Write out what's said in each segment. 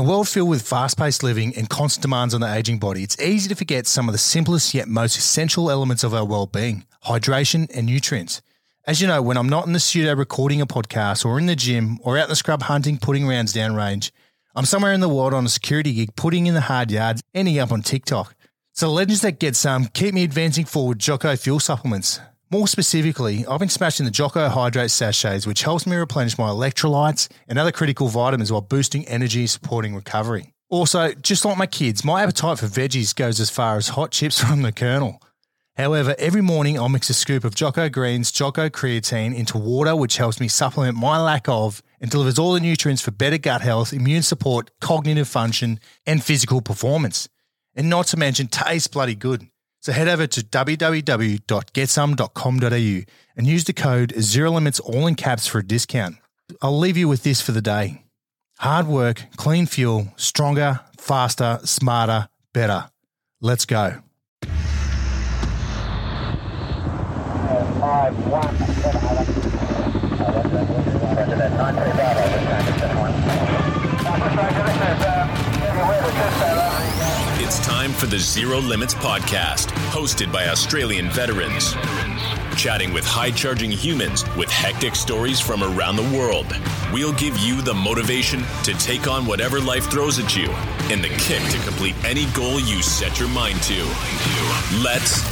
a world filled with fast paced living and constant demands on the aging body, it's easy to forget some of the simplest yet most essential elements of our well being hydration and nutrients. As you know, when I'm not in the studio recording a podcast or in the gym or out in the scrub hunting, putting rounds downrange, I'm somewhere in the world on a security gig, putting in the hard yards, ending up on TikTok. So legends that get some keep me advancing forward Jocko fuel supplements. More specifically, I've been smashing the Jocko Hydrate sachets, which helps me replenish my electrolytes and other critical vitamins while boosting energy, and supporting recovery. Also, just like my kids, my appetite for veggies goes as far as hot chips from the Colonel. However, every morning I'll mix a scoop of Jocko Greens, Jocko Creatine into water, which helps me supplement my lack of and delivers all the nutrients for better gut health, immune support, cognitive function, and physical performance. And not to mention, tastes bloody good. So head over to www.getsome.com.au and use the code Zero Limits all in caps for a discount. I'll leave you with this for the day. Hard work, clean fuel, stronger, faster, smarter, better. Let's go. Five, one, seven, uh, It's time for the Zero Limits podcast, hosted by Australian veterans. Chatting with high charging humans with hectic stories from around the world. We'll give you the motivation to take on whatever life throws at you and the kick to complete any goal you set your mind to. Let's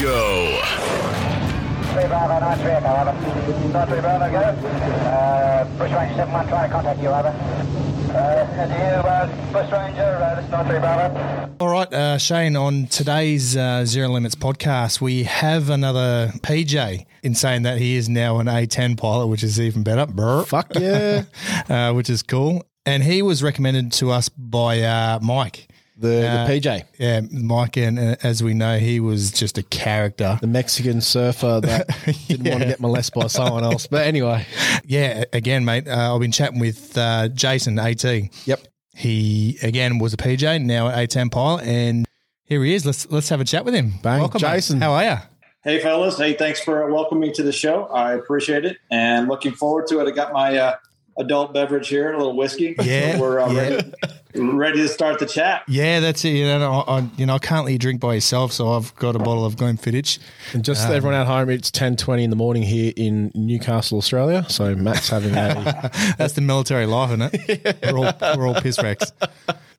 go. Three Bravo, nine, three, echo, over. Nine, three Bravo, go. Uh, Bush Ranger seven, one, trying to contact you, over. Uh, to you, Bush Ranger, uh, this Bravo. All right, uh, Shane, on today's uh, Zero Limits podcast, we have another PJ in saying that he is now an A10 pilot, which is even better. Brr. Fuck yeah. uh, which is cool. And he was recommended to us by uh, Mike. The, Uh, the PJ, Yeah, Mike, and uh, as we know, he was just a character. the Mexican surfer that didn't want to get molested by someone else. But anyway, Yeah, again, mate, uh, I've been chatting with uh, Jason, AT. yep. He, again, was a PJ, now an A10 pilot, and here he is. Let's let's have a chat with him. Bang. Welcome, mate. Jason. How are you? Hey, fellas. Hey, thanks for welcoming me to the show. I appreciate it and looking forward to it. I got my uh, adult beverage here, a little whiskey. Yeah, we're uh, yeah. ready, ready to start the chat. Yeah, that's it. You know, I, I, you know, I can't let you drink by yourself, so I've got a bottle of Glenfiddich. And just everyone at home, it's ten twenty in the morning here in Newcastle, Australia. So Matt's having a That's the military life, isn't it? We're all we're all piss wrecks.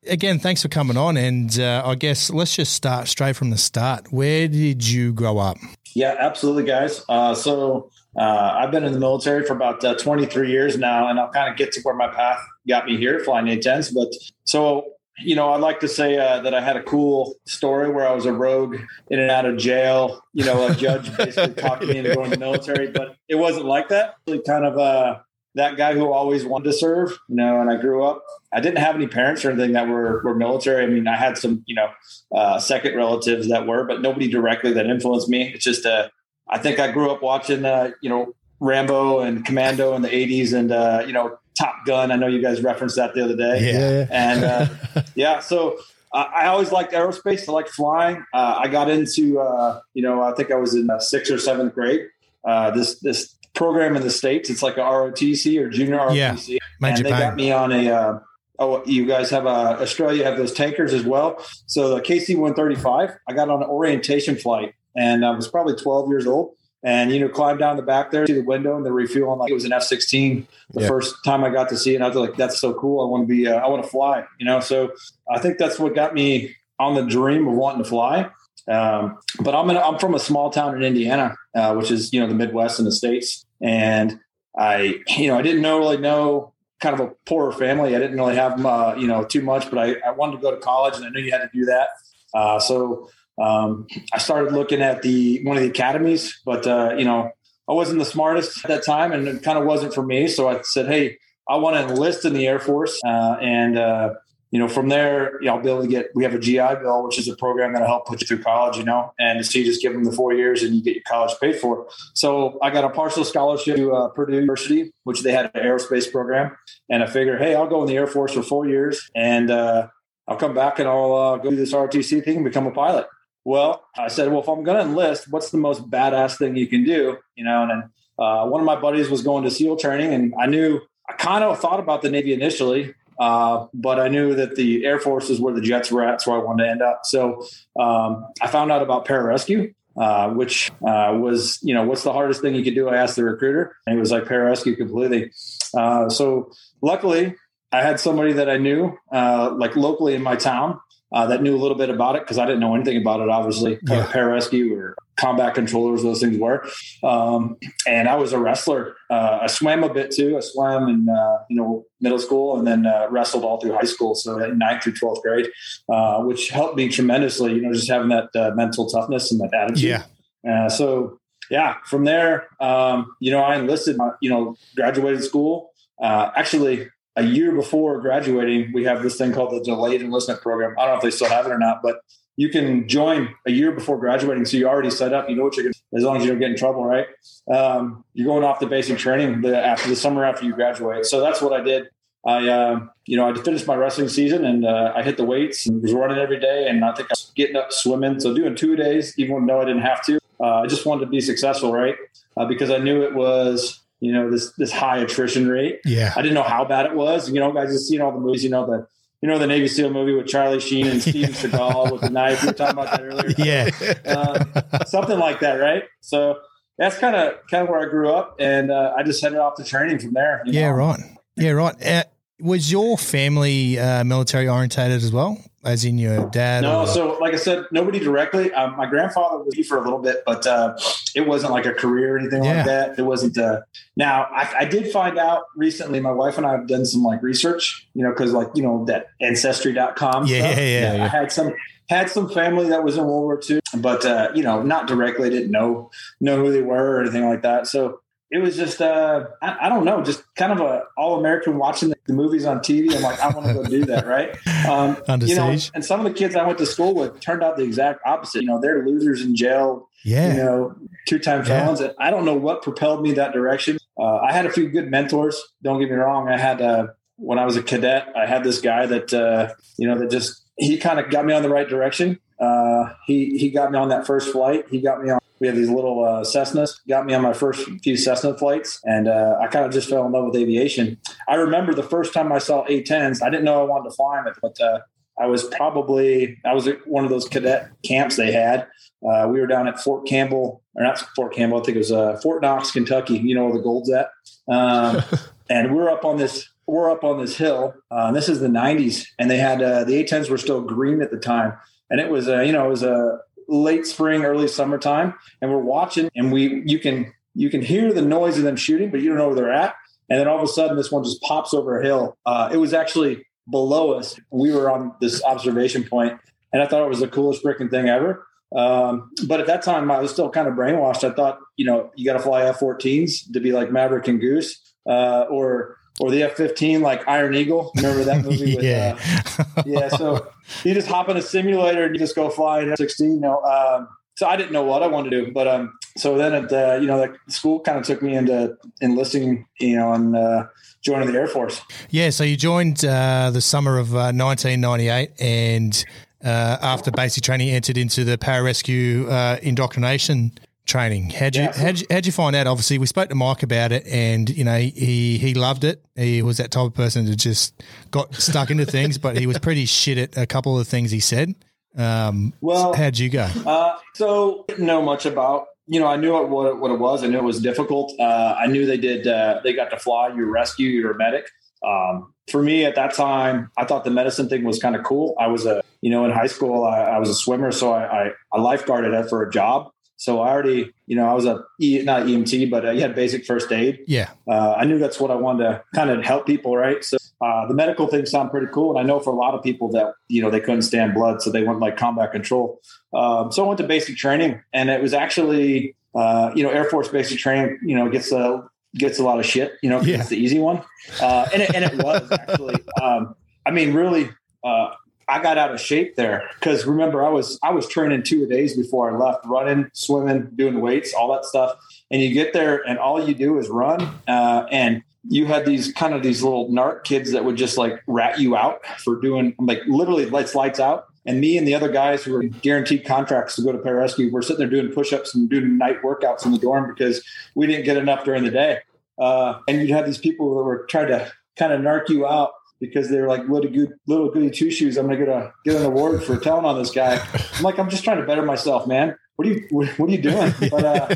Again, thanks for coming on, and uh, I guess let's just start straight from the start. Where did you grow up? Yeah, absolutely, guys. Uh, so uh, I've been in the military for about uh, 23 years now, and I'll kind of get to where my path got me here, flying A-10s. But so, you know, I'd like to say uh, that I had a cool story where I was a rogue in and out of jail. You know, a judge basically talked me into going to the military, but it wasn't like that. Really kind of uh, that guy who always wanted to serve, you know, and I grew up. I didn't have any parents or anything that were, were military. I mean, I had some, you know, uh, second relatives that were, but nobody directly that influenced me. It's just, uh, I think I grew up watching, uh, you know, Rambo and Commando in the 80s and, uh, you know, Top Gun. I know you guys referenced that the other day. yeah. And uh, yeah, so uh, I always liked aerospace. I liked flying. Uh, I got into, uh, you know, I think I was in uh, sixth or seventh grade. Uh, this this program in the states, it's like a ROTC or junior Yeah. ROTC, Major and they got me on a. Uh, oh, you guys have uh, Australia have those tankers as well. So the KC one thirty five, I got on an orientation flight, and I was probably twelve years old. And you know, climbed down the back there to the window and the refueling like it was an F sixteen. The Yeah. first time I got to see it, And I was like, "That's so cool! I want to be, uh, I want to fly." You know, so I think that's what got me on the dream of wanting to fly. Um, but I'm in, I'm from a small town in Indiana, uh, which is you know the Midwest in the states, and I you know I didn't know really know kind of a poorer family. I didn't really have uh, you know too much, but I, I wanted to go to college, and I knew you had to do that. Uh, so um, I started looking at the one of the academies, but uh, you know I wasn't the smartest at that time, and it kind of wasn't for me. So I said, hey, I want to enlist in the Air Force, uh, and uh, you know, from there, you know, I'll be able to get. We have a GI Bill, which is a program that'll help put you through college. You know, and so you just give them the four years, and you get your college paid for. So I got a partial scholarship to uh, Purdue University, which they had an aerospace program, and I figured, hey, I'll go in the Air Force for four years, and uh, I'll come back and I'll uh, go do this ROTC thing and become a pilot. Well, I said, well, if I'm going to enlist, what's the most badass thing you can do? You know, and then uh, one of my buddies was going to SEAL training, and I knew I kind of thought about the Navy initially, uh, but I knew that the Air Force is where the jets were at, so I wanted to end up. So um, I found out about pararescue. Uh, which uh, was, you know, what's the hardest thing you could do? I asked the recruiter, and he was like pararescue completely. Uh, so luckily, I had somebody that I knew, uh, like locally in my town, uh, that knew a little bit about it because I didn't know anything about it, obviously, yeah. pararescue or combat controllers, those things were. Um, and I was a wrestler. Uh, I swam a bit too. I swam in, uh, you know, middle school and then uh, wrestled all through high school. So ninth through 12th grade, uh, which helped me tremendously, you know, just having that uh, mental toughness and that attitude. Yeah. so yeah, from there, um, you know, I enlisted, you know, graduated school. actually, a year before graduating, we have this thing called the delayed enlistment program. I don't know if they still have it or not, but you can join a year before graduating. So you're already set up, you know what you're going to, as long as you don't get in trouble, right? Um, you're going off the basic training the, after the summer after you graduate. So that's what I did. I, uh, you know, I finished my wrestling season and uh, I hit the weights and was running every day. And I think I was getting up swimming. So doing two days, even though I didn't have to, uh, I just wanted to be successful, right? Uh, because I knew it was you know, this this high attrition rate. Yeah. I didn't know how bad it was. You know, guys just seen all the movies, you know, the you know the Navy SEAL movie with Charlie Sheen and Steven Seagal with the knife. We were talking about that earlier. Yeah. Uh, something like that, right? So that's kind of kind of where I grew up, and uh, I just headed off to training from there. Yeah, know? right. Yeah, right. Was your family uh, military orientated as well? as in your dad? No, or? so like I said, nobody directly. Um, my grandfather was for a little bit, but uh, it wasn't like a career or anything yeah. like that. It wasn't. Uh, now I, I, did find out recently. My wife and I have done some like research, you know, because like you know that ancestry.com. Yeah, yeah, yeah, yeah, I had some had some family that was in World War II, but uh, you know, not directly. Didn't know know who they were or anything like that. So it was just uh, I, I, don't know, just kind of a all American watching the, the, movies on TV. I'm like, I want to go do that, right? Um, you know, and some of the kids I went to school with turned out the exact opposite. You know, they're losers in jail. Yeah, you know, two time felons. Yeah. I don't know what propelled me that direction. Uh, I had a few good mentors. Don't get me wrong. I had uh, when I was a cadet, I had this guy that uh, you know that just he kind of got me on the right direction. Uh, he he got me on that first flight. He got me on we have these little uh, Cessnas. Got me on my first few Cessna flights, and uh, I kind of just fell in love with aviation. I remember the first time I saw A-10s. I didn't know I wanted to fly them, but uh, I was probably I was at one of those cadet camps they had. Uh, we were down at Fort Campbell, or not Fort Campbell. I think it was uh, Fort Knox, Kentucky. You know where the gold's at. Um, and we're up on this we're up on this hill. Uh, this is the '90s, and they had the A-10s were still green at the time, and it was you know it was a late spring, early summertime, and we're watching, and we you can you can hear the noise of them shooting, but you don't know where they're at. And then all of a sudden, this one just pops over a hill. Uh, it was actually below us. We were on this observation point, and I thought it was the coolest freaking thing ever. Um, but at that time, I was still kind of brainwashed. I thought, you know, you got to fly F-14s to be like Maverick and Goose, uh, or or the F-15 like Iron Eagle. Remember that movie? With, yeah. Uh, yeah. So you just hop in a simulator and you just go fly an F-16. You know, um, so I didn't know what I wanted to do, but um, so then at uh, you know, like school kind of took me into enlisting, you know, and uh, joining the Air Force. Yeah. So you joined uh, the summer of 1998, uh, and uh, after basic training, entered into the pararescue uh, indoctrination training. How'd you, yeah. how'd you, how'd you find out? Obviously, we spoke to Mike about it, and you know he he loved it. He was that type of person that just got stuck into things, but he was pretty shit at a couple of things he said. Um, well, how'd you go? Uh, so didn't know much about. You know, I knew what what, what it was. I knew it was difficult. Uh, I knew they did. Uh, they got to fly. You're rescue. You're a medic. Um, for me at that time, I thought the medicine thing was kind of cool. I was a, you know, in high school, I, I was a swimmer, so I, I, I lifeguarded it for a job. So I already, you know, I was a e, not EMT, but uh, you had basic first aid. Yeah, uh, I knew that's what I wanted to kind of help people, right? So uh, the medical things sound pretty cool, and I know for a lot of people that you know they couldn't stand blood, so they went like combat control. Um, so I went to basic training, and it was actually, uh, you know, Air Force basic training, you know, gets a gets a lot of shit, you know, yeah. it's the easy one, uh, and it, and it was actually. Um, I mean, really, uh, I got out of shape there because remember I was I was training two days before I left, running, swimming, doing weights, all that stuff. And you get there and all you do is run. Uh, and you had these kind of these little narc kids that would just like rat you out for doing like literally lights lights out. And me and the other guys who were guaranteed contracts to go to pararescue were sitting there doing push-ups and doing night workouts in the dorm because we didn't get enough during the day. Uh, and you'd have these people that were trying to kind of narc you out because they're like little good little goody two shoes. I'm gonna get a get an award for telling on this guy. I'm like, I'm just trying to better myself, man. What are you what are you doing? But uh,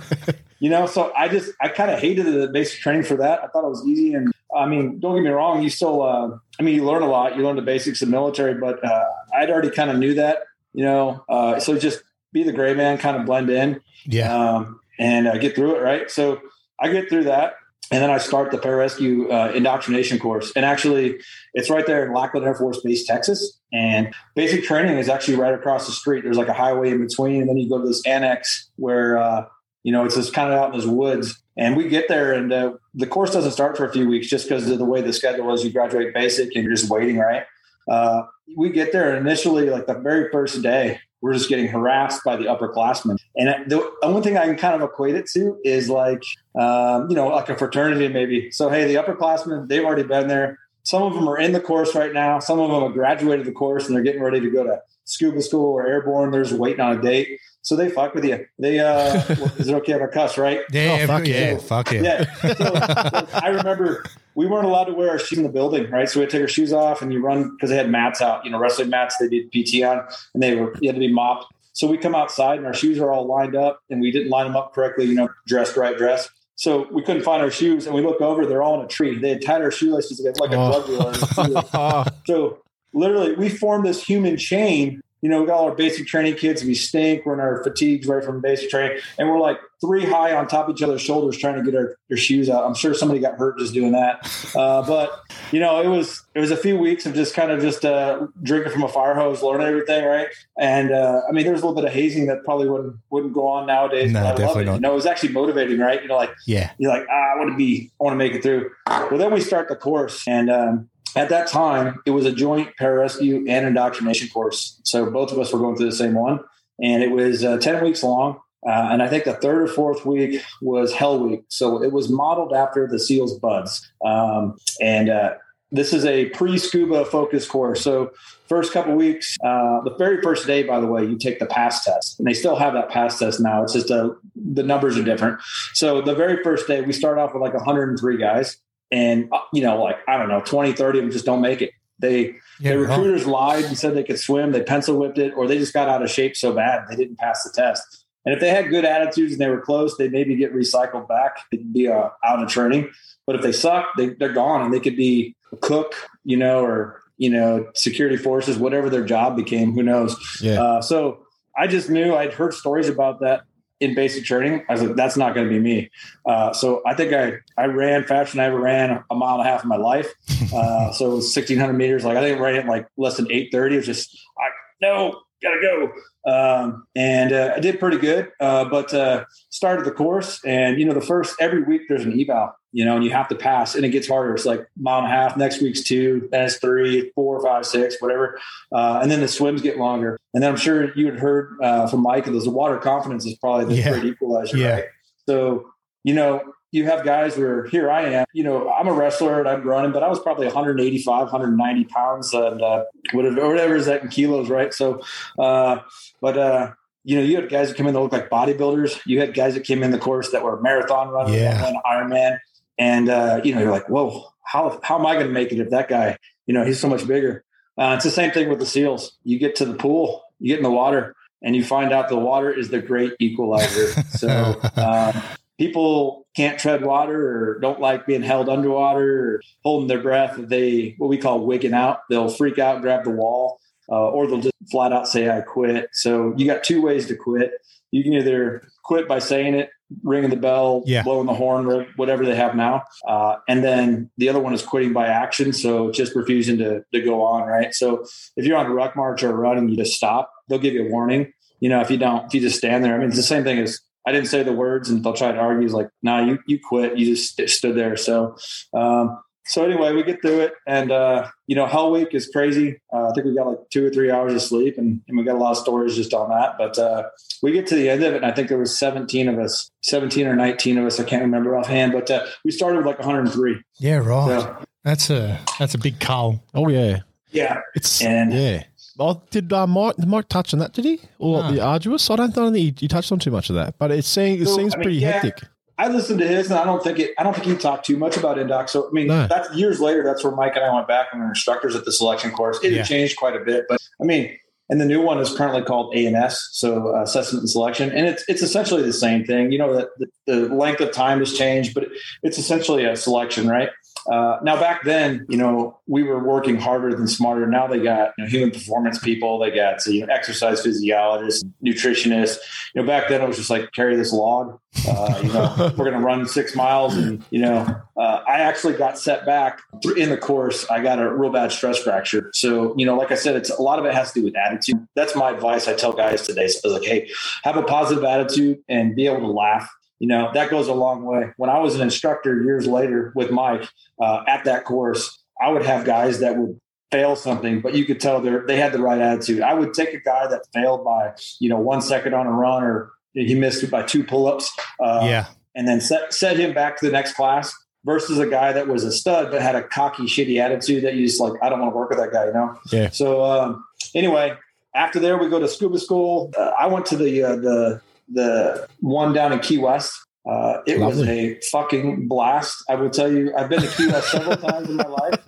you know, so I just I kind of hated the basic training for that. I thought it was easy, and I mean, don't get me wrong, you still uh, I mean, you learn a lot. You learn the basics of military, but uh, I'd already kind of knew that, you know. Uh, so just be the gray man, kind of blend in, Yeah. um, and uh, get through it. Right. So I get through that. And then I start the pararescue uh, indoctrination course. And actually, it's right there in Lackland Air Force Base, Texas. And basic training is actually right across the street. There's like a highway in between. And then you go to this annex where, uh, you know, it's just kind of out in those woods. And we get there, and uh, the course doesn't start for a few weeks just because of the way the schedule is. You graduate basic and you're just waiting, right? Uh, we get there, initially, like the very first day, we're just getting harassed by the upperclassmen. And the only thing I can kind of equate it to is like, um, you know, like a fraternity maybe. So, hey, the upperclassmen, they've already been there. Some of them are in the course right now. Some of them have graduated the course and they're getting ready to go to scuba school or airborne. They're waiting on a date. So they fuck with you. They, uh, is it okay if I cuss, right? Yeah, Oh, fuck yeah, yeah. fuck yeah. Yeah. So, so I remember we weren't allowed to wear our shoes in the building, right? So we had to take our shoes off and you run because they had mats out, you know, wrestling mats they did PT on and they were, you had to be mopped. So we come outside and our shoes are all lined up and we didn't line them up correctly, you know, dressed right dress. So we couldn't find our shoes and we look over, they're all in a tree. They had tied our shoelaces together like a Oh. drug dealer. So literally, we formed this human chain. You know, we got all our basic training kids. We stink. We're in our fatigues right from basic training, and we're like three high on top of each other's shoulders trying to get our, our shoes out. I'm sure somebody got hurt just doing that. Uh, but you know, it was it was a few weeks of just kind of just uh, drinking from a fire hose, learning everything, right? And uh, I mean, there was a little bit of hazing that probably wouldn't wouldn't go on nowadays. No, but I love definitely it. not. You know, it was actually motivating, right? You know, like Yeah. you're like, ah, I want to be, I want to make it through. Well, then we start the course, and um, at that time, it was a joint pararescue and indoctrination course. So both of us were going through the same one, and it was uh, ten weeks long. Uh, and I think the third or fourth week was Hell Week. So it was modeled after the SEALs BUD/S. Um, and uh, this is a pre-scuba focus course. So first couple weeks, uh, the very first day, by the way, you take the PAST test, and they still have that PAST test now. It's just a, the numbers are different. So the very first day, we start off with like 103 guys, and uh, you know, like I don't know, 20, 30 of them just don't make it. They Yeah, the recruiters lied and said they could swim. They pencil whipped it, or they just got out of shape so bad they didn't pass the test. And if they had good attitudes and they were close, they maybe get recycled back. They'd be uh, out of training. But if they suck, they, they're gone, and they could be a cook, you know, or you know, security forces, whatever their job became. Who knows? Yeah. Uh, so I just knew I'd heard stories about that in basic training. I was like, that's not going to be me. Uh, so I think I, I ran faster than I ever ran a mile and a half in my life. Uh, so it was 1600 meters. Like I think I ran it like less than 830. It was just, I no, gotta go. Um, and uh, I did pretty good, uh, but uh, started the course. And, you know, the first, every week there's an eval, you know, and you have to pass and it gets harder. It's like mile and a half. Next week's two, then it's three, four, five, six, whatever. Uh, and then the swims get longer. And then I'm sure you had heard uh, from Mike that the water confidence is probably the Yeah. great equalizer, Yeah. right? So, you know, you have guys where here I am, you know, I'm a wrestler and I'm running, but I was probably 185, 190 pounds and uh, whatever, whatever is that in kilos, right? So, uh, but, uh, you know, you had guys that come in that look like bodybuilders. You had guys that came in the course that were marathon runners, Yeah. and Ironman. And, uh, you know, you're like, whoa, how, how am I going to make it if that guy, you know, he's so much bigger. Uh, it's the same thing with the SEALs. You get to the pool, you get in the water, and you find out the water is the great equalizer. so um, people can't tread water or don't like being held underwater or holding their breath. They what we call wigging out. They'll freak out, grab the wall, uh, or they'll just flat out say, "I quit." So you got two ways to quit. You can either quit by saying it, ringing the bell, Yeah. blowing the horn, wha- whatever they have now, uh, and then the other one is quitting by action. So just refusing to to go on. Right. So if you're on a ruck march or a run and you just stop, they'll give you a warning. You know, if you don't, if you just stand there, I mean, it's the same thing as I didn't say the words, and they'll try to argue. It's like, nah, you you quit. You just st- stood there. So, um, so anyway, we get through it, and uh, you know, Hell Week is crazy. Uh, I think we got like two or three hours of sleep, and, and we got a lot of stories just on that. But uh, we get to the end of it, and I think there was 17 of us, 17 or 19 of us. I can't remember offhand, but uh, we started with like 103. Yeah, right. So That's a that's a big cull. Oh yeah, yeah, it's And- yeah. Oh, did uh, Mike did Mike touch on that? Did he or No. the arduous? I don't think he, he touched on too much of that, but it seems it So, seems I mean, pretty yeah. hectic. I listened to his, and I don't think it. I don't think he talked too much about Indoc. So I mean, No. that's years later. That's where Mike and I went back and were instructors at the selection course. It Yeah. had changed quite a bit, but I mean, and the new one is currently called ANS, so uh, assessment and selection, and it's it's essentially the same thing. You know that the, the length of time has changed, but it's essentially a selection, right? Uh, now back then, you know, we were working harder than smarter. Now they got you know, human performance people, they got so, you know, exercise physiologists, nutritionists. You know, back then it was just like carry this log. Uh, you know, we're going to run six miles, and you know, uh, I actually got set back in the course. I got a real bad stress fracture. So you know, like I said, it's a lot of it has to do with attitude. That's my advice. I tell guys today, so I was like, hey, have a positive attitude and be able to laugh. You know, that goes a long way. When I was an instructor years later with Mike uh, at that course, I would have guys that would fail something, but you could tell they they had the right attitude. I would take a guy that failed by you know one second on a run or he missed it by two pull-ups, uh, yeah. and then set set him back to the next class. Versus a guy that was a stud but had a cocky, shitty attitude that you just like, I don't want to work with that guy, you know. Yeah. So um, anyway, after there we go to scuba school. Uh, I went to the uh, the the one down in Key West. Uh, it was a fucking blast. I will tell you, I've been to Key West several times in my life.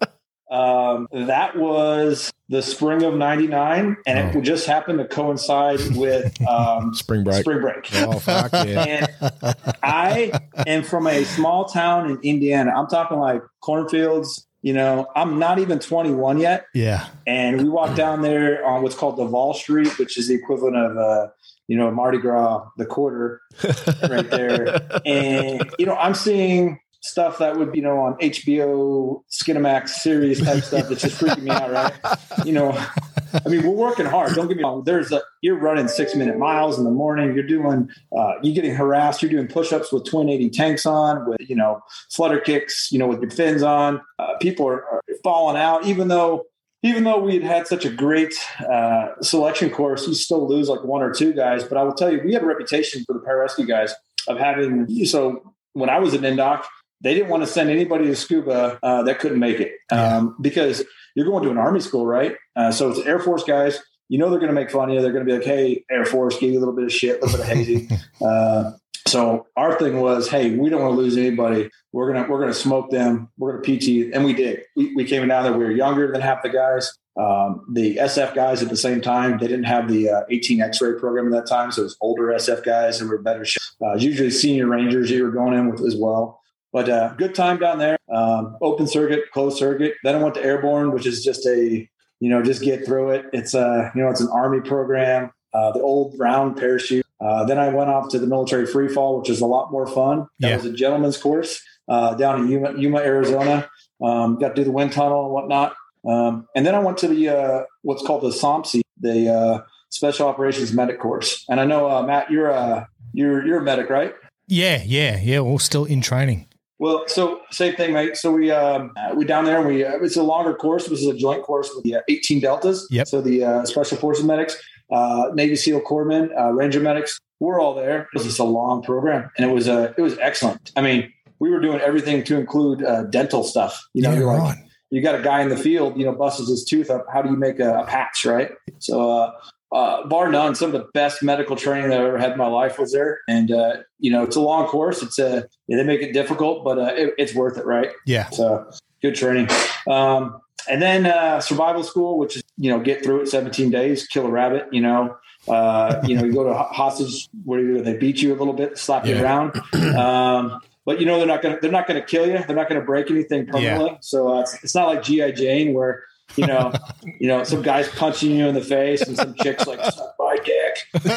Um, that was the spring of '99, and it Oh. just happened to coincide with um, Spring break. spring break. Oh fuck yeah! And I am from a small town in Indiana. I'm talking like cornfields. You know, I'm not even 21 yet. Yeah. And we walked down there on what's called Duval Street, which is the equivalent of, uh, you know, Mardi Gras, the quarter right there. And, you know, I'm seeing stuff that would, be, you know, on HBO, Skinamax series type stuff that's just freaking me out, right? You know, I mean, we're working hard. Don't get me wrong. There's a, you're running six minute miles in the morning. You're doing, uh, you're getting harassed. You're doing push ups with twin 80 tanks on, with, you know, flutter kicks, you know, with your fins on. Uh, people are, are falling out, even though, even though we had had such a great uh, selection course, you still lose like one or two guys. But I will tell you, we had a reputation for the pararescue guys of having, so when I was at Indoc, they didn't want to send anybody to scuba uh, that couldn't make it um, because you're going to an army school, right? Uh, so it's Air Force guys. You know they're going to make fun of you. They're going to be like, "Hey, Air Force, give you a little bit of shit, a little bit of hazing." uh, so our thing was, "Hey, we don't want to lose anybody. We're gonna we're gonna smoke them. We're gonna PT," and we did. We, we came down there. We were younger than half the guys. Um, the SF guys at the same time, they didn't have the uh, 18 X-ray program at that time, so it was older SF guys and we were better. Uh, usually senior rangers you were going in with as well. But uh, good time down there. Um, open circuit, closed circuit. Then I went to airborne, which is just a you know just get through it. It's a you know it's an army program. Uh, the old round parachute. Uh, then I went off to the military free fall, which is a lot more fun. That Yeah. was a gentleman's course uh, down in Yuma, Yuma, Arizona. Um, got to do the wind tunnel and whatnot. Um, and then I went to the uh, what's called the SOMSI, the uh, Special Operations Medic course. And I know uh, Matt, you're a you're you're a medic, right? Yeah. Yeah. Yeah. We're still in training. Well, so same thing, mate. So we um, uh, we down there. and We uh, it's a longer course. This is a joint course with the uh, 18 deltas. Yep. So the uh, Special Forces medics, uh, Navy SEAL corpsmen, uh, Ranger medics, we're all there. It was just a long program, and it was uh, it was excellent. I mean, we were doing everything to include uh, dental stuff. You know, yeah. you're like, Right. you got a guy in the field, you know, busts his tooth up. How do you make a, a patch, right? So, uh, uh, bar none, some of the best medical training that I ever had in my life was there. And, uh, you know, it's a long course. It's a, yeah, they make it difficult, but uh, it, it's worth it, right? Yeah. So good training. Um, and then uh, survival school, which is, you know, get through it 17 days, kill a rabbit, you know, uh, you know, you go to ho- hostage where they beat you a little bit, slap you around. Um, but you know they're not going to they're not going to kill you. They're not going to break anything permanently. So uh, it's, it's not like GI Jane where you know you know some guys punching you in the face and some chicks like suck my dick. You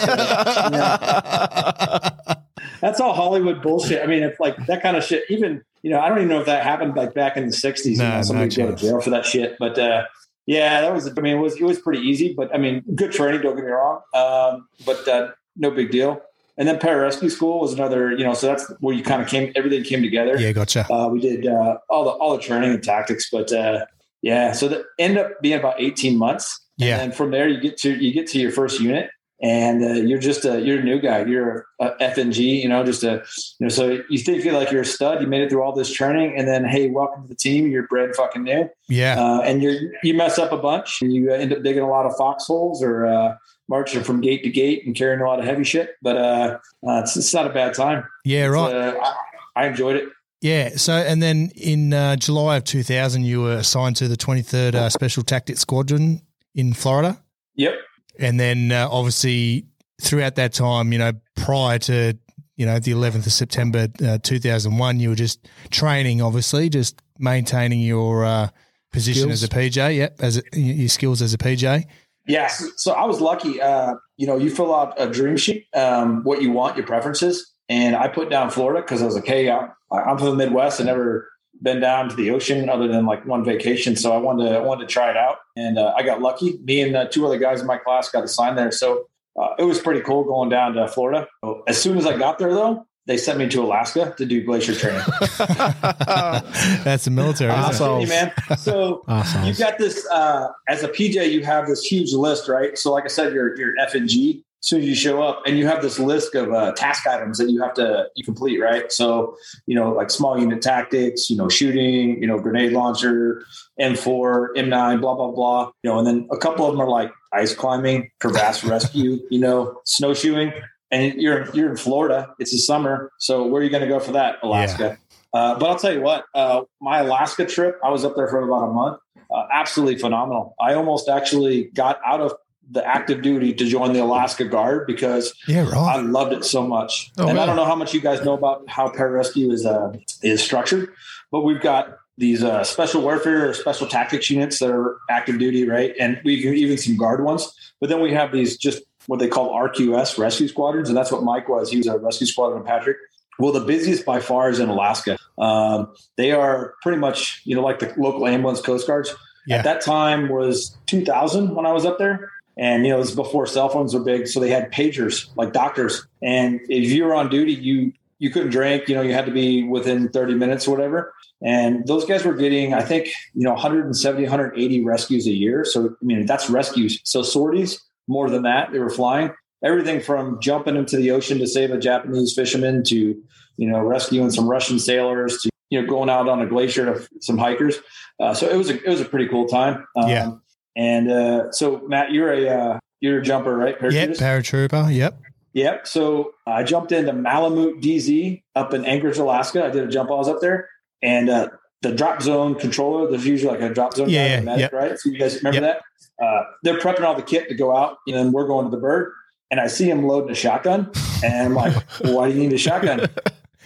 know, that's all Hollywood bullshit. I mean, it's like that kind of shit. Even you know I don't even know if that happened like back in the '60s. you No, know, no somebody go to jail for that shit. But uh, yeah, that was. I mean, it was it was pretty easy. But I mean, good training. Don't get me wrong. Um, but uh, no big deal. And then pararescue school was another, you know, so that's where you kind of came, everything came together. Yeah. Gotcha. Uh, we did uh, all the all the training and tactics, but uh, yeah, so that ended up being about eighteen months. Yeah. And from there, you get to you get to your first unit, and uh, you're just a you're a new guy. You're a FNG, you know, just a you know. So you think you're like you're a stud. You made it through all this training, and then hey, welcome to the team. You're brand fucking new. Yeah. Uh, and you you mess up a bunch, and you end up digging a lot of foxholes or uh, marching from gate to gate and carrying a lot of heavy shit. But uh, uh it's, it's not a bad time. Yeah. Right. Uh, I, I enjoyed it. Yeah. So, and then in uh, July of 2000, you were assigned to the 23rd uh, Special Tactics Squadron in Florida. Yep. And then uh, obviously throughout that time, you know, prior to, you know, the 11th of September uh, 2001, you were just training, obviously, just maintaining your uh, position Skills. as a PJ. Yep. As a, your skills as a PJ. Yeah, so, so I was lucky. Uh, you know, you fill out a dream sheet, um, what you want, your preferences, and I put down Florida because I was like, hey, I'm, I'm from the Midwest. I never been down to the ocean other than like one vacation, so I wanted to I wanted to try it out, and uh, I got lucky. Me and uh, two other guys in my class got assigned there, so uh, it was pretty cool going down to Florida. As soon as I got there, though, they sent me to Alaska to do glacier training. That's the military. I'm isn't it? you, man. So Assholes. you've got this uh, as a PJ, you have this huge list, right? So, like I said, you're you're FNG. As soon as you show up, and you have this list of uh, task items that you have to you complete, right? So, you know, like small unit tactics, you know, shooting, you know, grenade launcher, M4, M9, blah blah blah. You know, and then a couple of them are like ice climbing, crevasse rescue, you know, snowshoeing. And you're you're in Florida. It's the summer, so where are you going to go for that? Alaska. Uh, but I'll tell you what, uh, my Alaska trip, I was up there for about a month. Uh, absolutely phenomenal. I almost actually got out of the active duty to join the Alaska Guard because Yeah, I loved it so much. Oh, and I don't know how much you guys know about how pararescue is uh, is structured, but we've got these uh, special warfare or special tactics units that are active duty, right? And we can even some guard ones. But then we have these just what they call RQS rescue squadrons, and that's what Mike was. He was a rescue squadron, Patrick. Well, the busiest by far is in Alaska. Um, they are pretty much, you know, like the local ambulance coast guards. Yeah. At that time was 2000 when I was up there. And, you know, it was before cell phones were big. So they had pagers like doctors. And if you were on duty, you, you couldn't drink, you know, you had to be within 30 minutes or whatever. And those guys were getting, I think, you know, 170, 180 rescues a year. So, I mean, that's rescues. So sorties, more than that, they were flying everything from jumping into the ocean to save a Japanese fisherman to, you know, rescuing some Russian sailors to, you know, going out on a glacier to some hikers. Uh, so it was a, it was a pretty cool time. Um, Yeah. And uh, so Matt, you're a, uh, you're a jumper, right? Yep. Paratrooper. Yep. Yep. So I jumped into Malemute DZ up in Anchorage, Alaska. I did a jump while I was up there. And uh, the drop zone controller, there's usually like a drop zone Yeah, yeah, medic, yep. right? So you guys remember Yep. that? Uh, they're prepping all the kit to go out, and then we're going to the bird. And I see him loading a shotgun. And I'm like, why do you need a shotgun?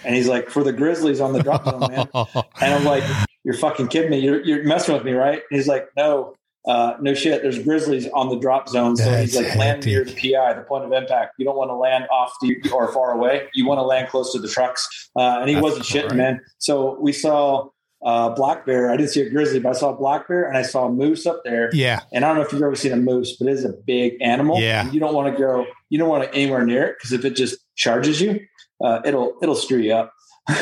And he's like, for the Grizzlies on the drop zone, man. And I'm like, you're fucking kidding me. You're, you're messing with me, right? And he's like, no, uh, no shit. There's Grizzlies on the drop zone. So he's like, land near the. PI, the point of impact. You don't want to land off the, or far away. You want to land close to the trucks. Uh, and he That's wasn't shitting, great. man. So we saw uh, black bear. I didn't see a grizzly, but I saw a black bear and I saw a moose up there. Yeah. And I don't know if you've ever seen a moose, but it is a big animal. Yeah. You don't want to go, you don't want to anywhere near it because if it just charges you, uh, it'll it'll screw you up. and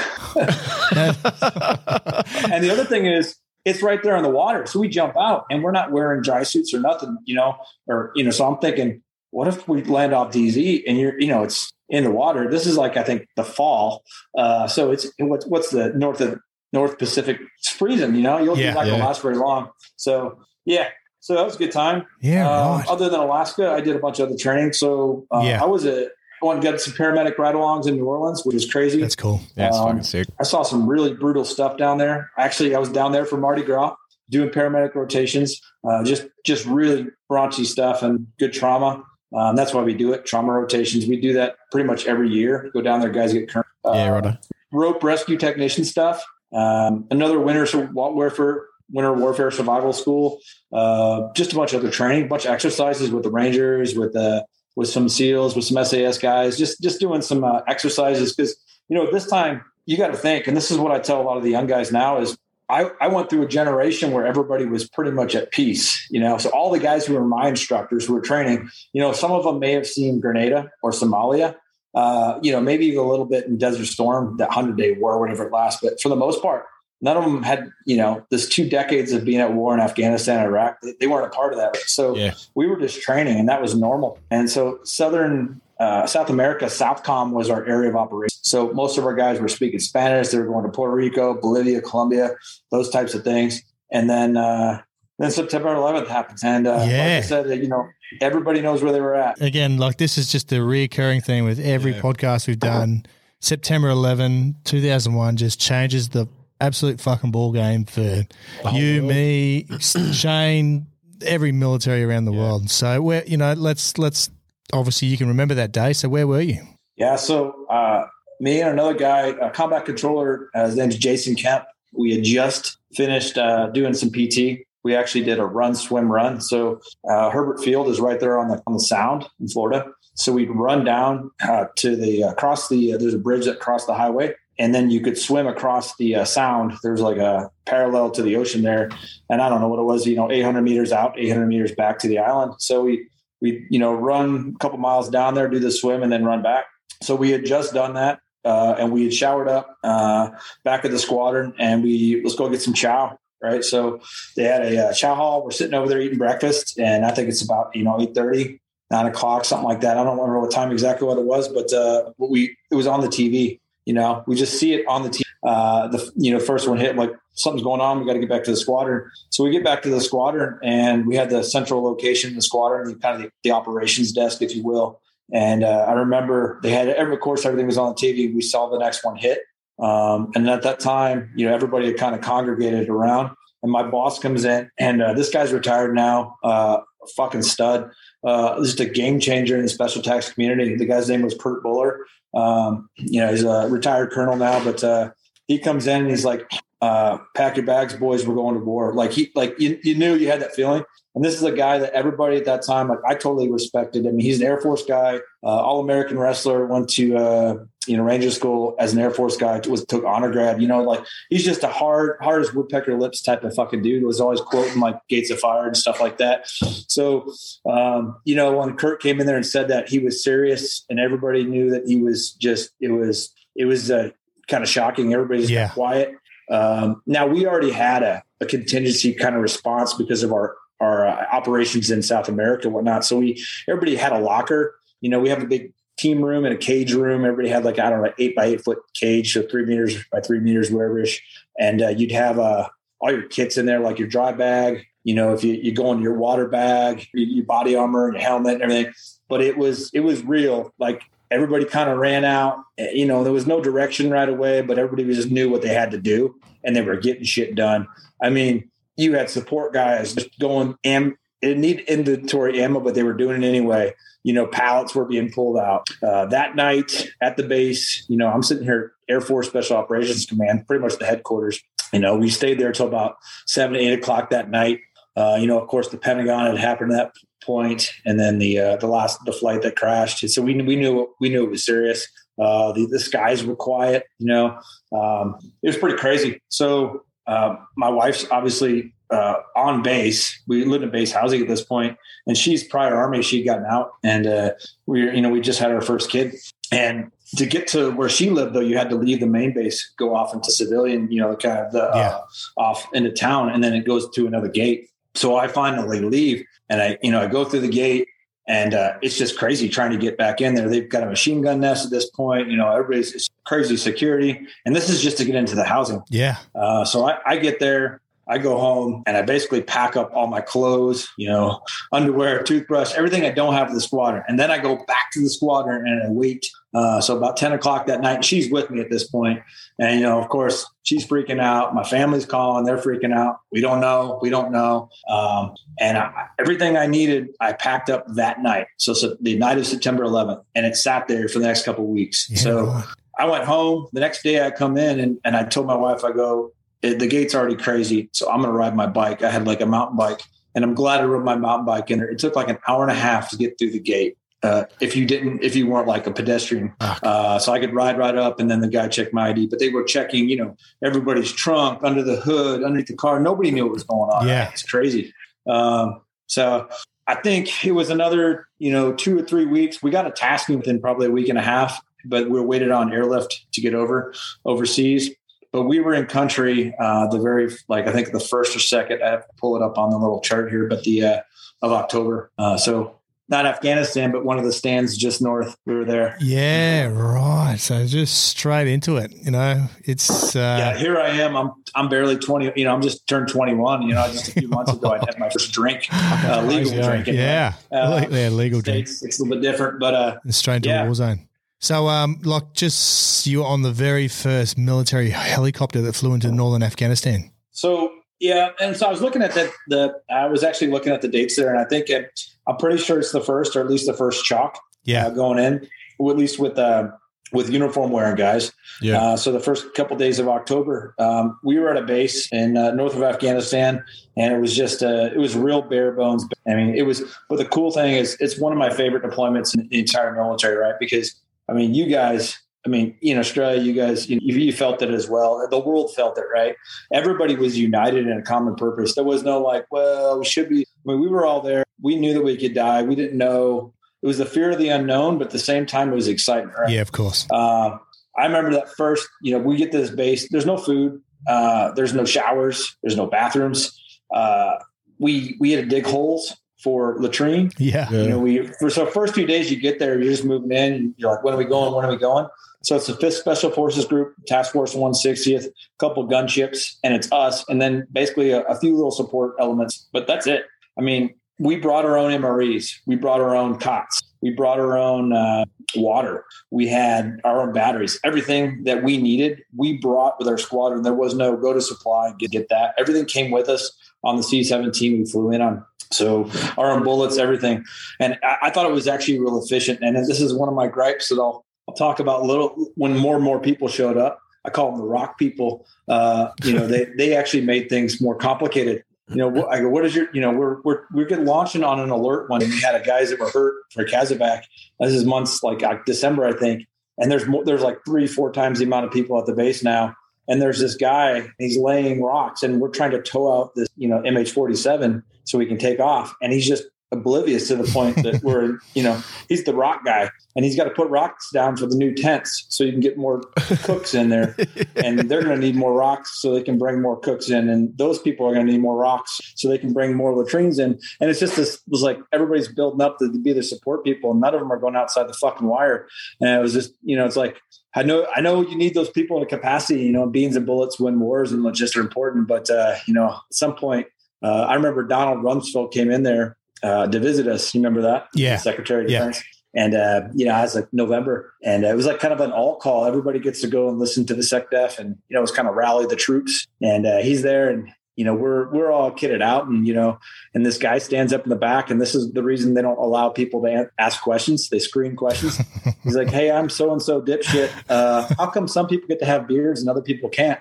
the other thing is, it's right there in the water. So we jump out and we're not wearing dry suits or nothing, you know, or, you know, so I'm thinking, what if we land off DZ and you're, you know, it's in the water. This is like, I think the fall. Uh, so it's what's, what's the North of North Pacific? It's freezing, you know, you'll Yeah, not yeah. last very long. So yeah. So that was a good time. Yeah. Right. Other than Alaska, I did a bunch of other training. So uh, Yeah. I was a, I went and got some paramedic ride-alongs in New Orleans, which was crazy. That's cool. That's Um, fucking sick. I saw some really brutal stuff down there. Actually, I was down there for Mardi Gras doing paramedic rotations, uh, just just really raunchy stuff and good trauma. Um, that's why we do it. Trauma rotations. We do that pretty much every year. Go down there, guys get current. Uh, Yeah, righto. rope rescue technician stuff. Um, another winter warfare winter warfare survival school. Uh, just a bunch of other training, a bunch of exercises with the Rangers, with the with some SEALs, with some SAS guys. Just just doing some uh, exercises because you know this time you got to think, and this is what I tell a lot of the young guys now is. I, I went through a generation where everybody was pretty much at peace, you know. So all the guys who were my instructors who were training, you know, some of them may have seen Grenada or Somalia, uh, you know, maybe a little bit in Desert Storm, that hundred day war, whatever it lasts. But for the most part, none of them had, you know, this two decades of being at war in Afghanistan, Iraq. They, they weren't a part of that. So Yeah. we were just training, and that was normal. And so Southern uh, South America, Southcom was our area of operation. So most of our guys were speaking Spanish. They were going to Puerto Rico, Bolivia, Colombia, those types of things. And then uh, then September 11th happened, and uh, like Yeah. I said, you know, everybody knows where they were at. Again, like this is just a reoccurring thing with every Yeah. podcast we've done. September 11, 2001 just changes the absolute fucking ball game for you, world. me, Shane, every military around the Yeah. world. So where you know, let's let's obviously you can remember that day. So where were you? Yeah, so uh, me and another guy, a combat controller, uh, his name's Jason Kemp. We had just finished uh, doing some PT. We actually did a run, swim, run. So uh, Hurlburt Field is right there on the on the Sound in Florida. So we'd run down uh, to the across the uh, there's a bridge that crossed the highway, and then you could swim across the uh, Sound. There's like a parallel to the ocean there, and I don't know what it was. You know, 800 meters out, 800 meters back to the island. So we we you know run a couple miles down there, do the swim, and then run back. So we had just done that, uh, and we had showered up uh, back at the squadron, and we let's go get some chow. Right, so they had a uh, chow hall. We're sitting over there eating breakfast, and I think it's about you know eight thirty, nine o'clock, something like that. I don't remember what time exactly what it was, but uh, we it was on the TV. You know, we just see it on the TV. Uh, the you know first one hit like something's going on. We got to get back to the squadron. So we get back to the squadron, and we had the central location in the squadron, the, kind of the, the operations desk, if you will. And uh, I remember they had every course everything was on the TV. We saw the next one hit, um, and at that time, you know, everybody had kind of congregated around. And my boss comes in, and uh, this guy's retired now, uh, fucking stud, uh, just a game changer in the special tactics community. The guy's name was Kurt Buller. Um, you know, he's a retired colonel now, but uh, he comes in and he's like, uh, "Pack your bags, boys. We're going to war." Like he, like you, you knew you had that feeling. And this is a guy that everybody at that time, like I totally respected. I mean, he's an Air Force guy, All American wrestler. Went to uh, you know Ranger School as an Air Force guy. Was took honor grad. You know, like he's just a hard, hard as woodpecker lips type of fucking dude. Was always quoting like Gates of Fire and stuff like that. So, um, you know, when Kurt came in there and said that he was serious, and everybody knew that he was just, it was, it was uh, kind of shocking. Everybody just Yeah. quiet. Um, now we already had a, a contingency kind of response because of our our uh, operations in South America and whatnot. So we everybody had a locker. You know, we have a big team room and a cage room. Everybody had like I don't know eight by eight foot cage, so three meters by three meters, wherever ish. And uh, you'd have uh, all your kits in there, like your dry bag. You know, if you, you go in your water bag, your, your body armor, and your helmet, and everything. But it was it was real. Like everybody kind of ran out. Eh, You know, there was no direction right away, but everybody just knew what they had to do, and they were getting shit done. I mean, you had support guys just going am it need inventory ammo, but they were doing it anyway. You know, pallets were being pulled out. Uh, that night at the base, you know, I'm sitting here, Air Force Special Operations Command, pretty much the headquarters. You know, we stayed there till about seven, eight o'clock that night. Uh, you know, of course, the Pentagon had happened at that point, and then the uh, the last the flight that crashed. So we we knew we knew it was serious. Uh, the, the skies were quiet. You know, um, it was pretty crazy. So uh, my wife's obviously uh, on base. We lived in base housing at this point, and she's prior army. She'd gotten out, and uh, we, you know, we just had our first kid. And to get to where she lived, though, you had to leave the main base, go off into civilian, you know, kind of the Yeah. uh, off into town, and then it goes to another gate. So I finally leave, and I, you know, I go through the gate, and uh, it's just crazy trying to get back in there. They've got a machine gun nest at this point. You know, everybody's it's crazy security, and this is just to get into the housing. Yeah. Uh, so I, I get there, I go home, and I basically pack up all my clothes, you know, underwear, toothbrush, everything I don't have at the squadron, and then I go back to the squadron and I wait. Uh, so about ten o'clock that night, she's with me at this point, and you know, of course, she's freaking out. My family's calling; they're freaking out. We don't know. We don't know. Um, and I, everything I needed, I packed up that night. So, so the night of September 11th, and it sat there for the next couple of weeks. Yeah, so. I went home the next day. I come in and, and I told my wife, I go, the gate's already crazy, so I'm going to ride my bike. I had like a mountain bike, and I'm glad I rode my mountain bike in there. It took like an hour and a half to get through the gate. Uh, if you didn't, if you weren't like a pedestrian, uh, so I could ride right up, and then the guy checked my ID. But they were checking, you know, everybody's trunk, under the hood, underneath the car. Nobody knew what was going on. Yeah. it's crazy. Um, so I think it was another, you know, two or three weeks. We got a tasking within probably a week and a half, but we were waited on airlift to get over overseas. but we were in country uh, the very like I think the first or second. I have to pull it up on the little chart here, but the uh, of October. Uh, so not Afghanistan, but one of the stands just north. We were there. Yeah, right. So just straight into it. You know, it's uh, yeah. Here I am. I'm I'm barely twenty. You know, I'm just turned twenty one. You know, just a few months ago, I had my first drink, uh, legal drink. Yeah, uh, yeah, legal drink. It's a little bit different, but uh, straight into yeah. a war zone. So, um, like, just you were on the very first military helicopter that flew into northern Afghanistan. So yeah, and so I was looking at the the I was actually looking at the dates there, and I think it, I'm pretty sure it's the first, or at least the first chalk. Yeah, uh, going in, at least with uh, with uniform wearing guys. Yeah. Uh, so the first couple of days of October, um, we were at a base in uh, north of Afghanistan, and it was just uh, it was real bare bones. I mean, it was. But the cool thing is, it's one of my favorite deployments in the entire military, right? Because I mean, you guys I mean, in Australia, you guys, you, you, felt it as well. The world felt it, right? Everybody was united in a common purpose. There was no like, well, we should be. I mean, we were all there. We knew that we could die. We didn't know. It was the fear of the unknown, but at the same time, it was excitement, right? Yeah, of course. Uh, I remember that first, you know, we get to this base. There's no food. Uh, there's no showers. There's no bathrooms. Uh, we we had to dig holes for latrine. Yeah. You know, we for so first few days you get there, you're just moving in. You're like, when are we going? When are we going? So it's the Fifth Special Forces Group, Task Force 160th, a couple gunships, and it's us, and then basically a, a few little support elements. But that's it. I mean, we brought our own MREs, we brought our own cots, we brought our own uh, water, we had our own batteries, everything that we needed, we brought with our squadron. There was no go to supply, get, get that. Everything came with us on the C 17 we flew in on. So our own bullets, everything. And I, I, thought it was actually real efficient. And this is one of my gripes that I'll, I'll talk about little when more and more people showed up. I call them the rock people. Uh, you know, they, they actually made things more complicated. You know, I go, what is your, you know, we're, we're, we're getting launching on an alert one. We had a guys that were hurt for CASEVAC. This is months like uh, December, I think. And there's more, there's like three, four times the amount of people at the base now and there's this guy he's laying rocks and we're trying to tow out this you know mh47 so we can take off and he's just oblivious to the point that we're you know he's the rock guy and he's got to put rocks down for the new tents so you can get more cooks in there and they're going to need more rocks so they can bring more cooks in and those people are going to need more rocks so they can bring more latrines in and it's just this was like everybody's building up to, to be the support people and none of them are going outside the fucking wire and it was just you know it's like I know I know you need those people in a capacity. You know, beans and bullets win wars and logistics are important. But uh, you know, at some point, uh, I remember Donald Rumsfeld came in there uh, to visit us. You remember that? Yeah, Secretary of Defense. And uh, you know, as like November, and it was like kind of an all call. Everybody gets to go and listen to the SecDef, and you know, it was kind of rally the troops. And uh, he's there, and you know we're we're all kitted out and you know and this guy stands up in the back and this is the reason they don't allow people to ask questions they screen questions he's like hey i'm so and so dipshit uh, how come some people get to have beards and other people can't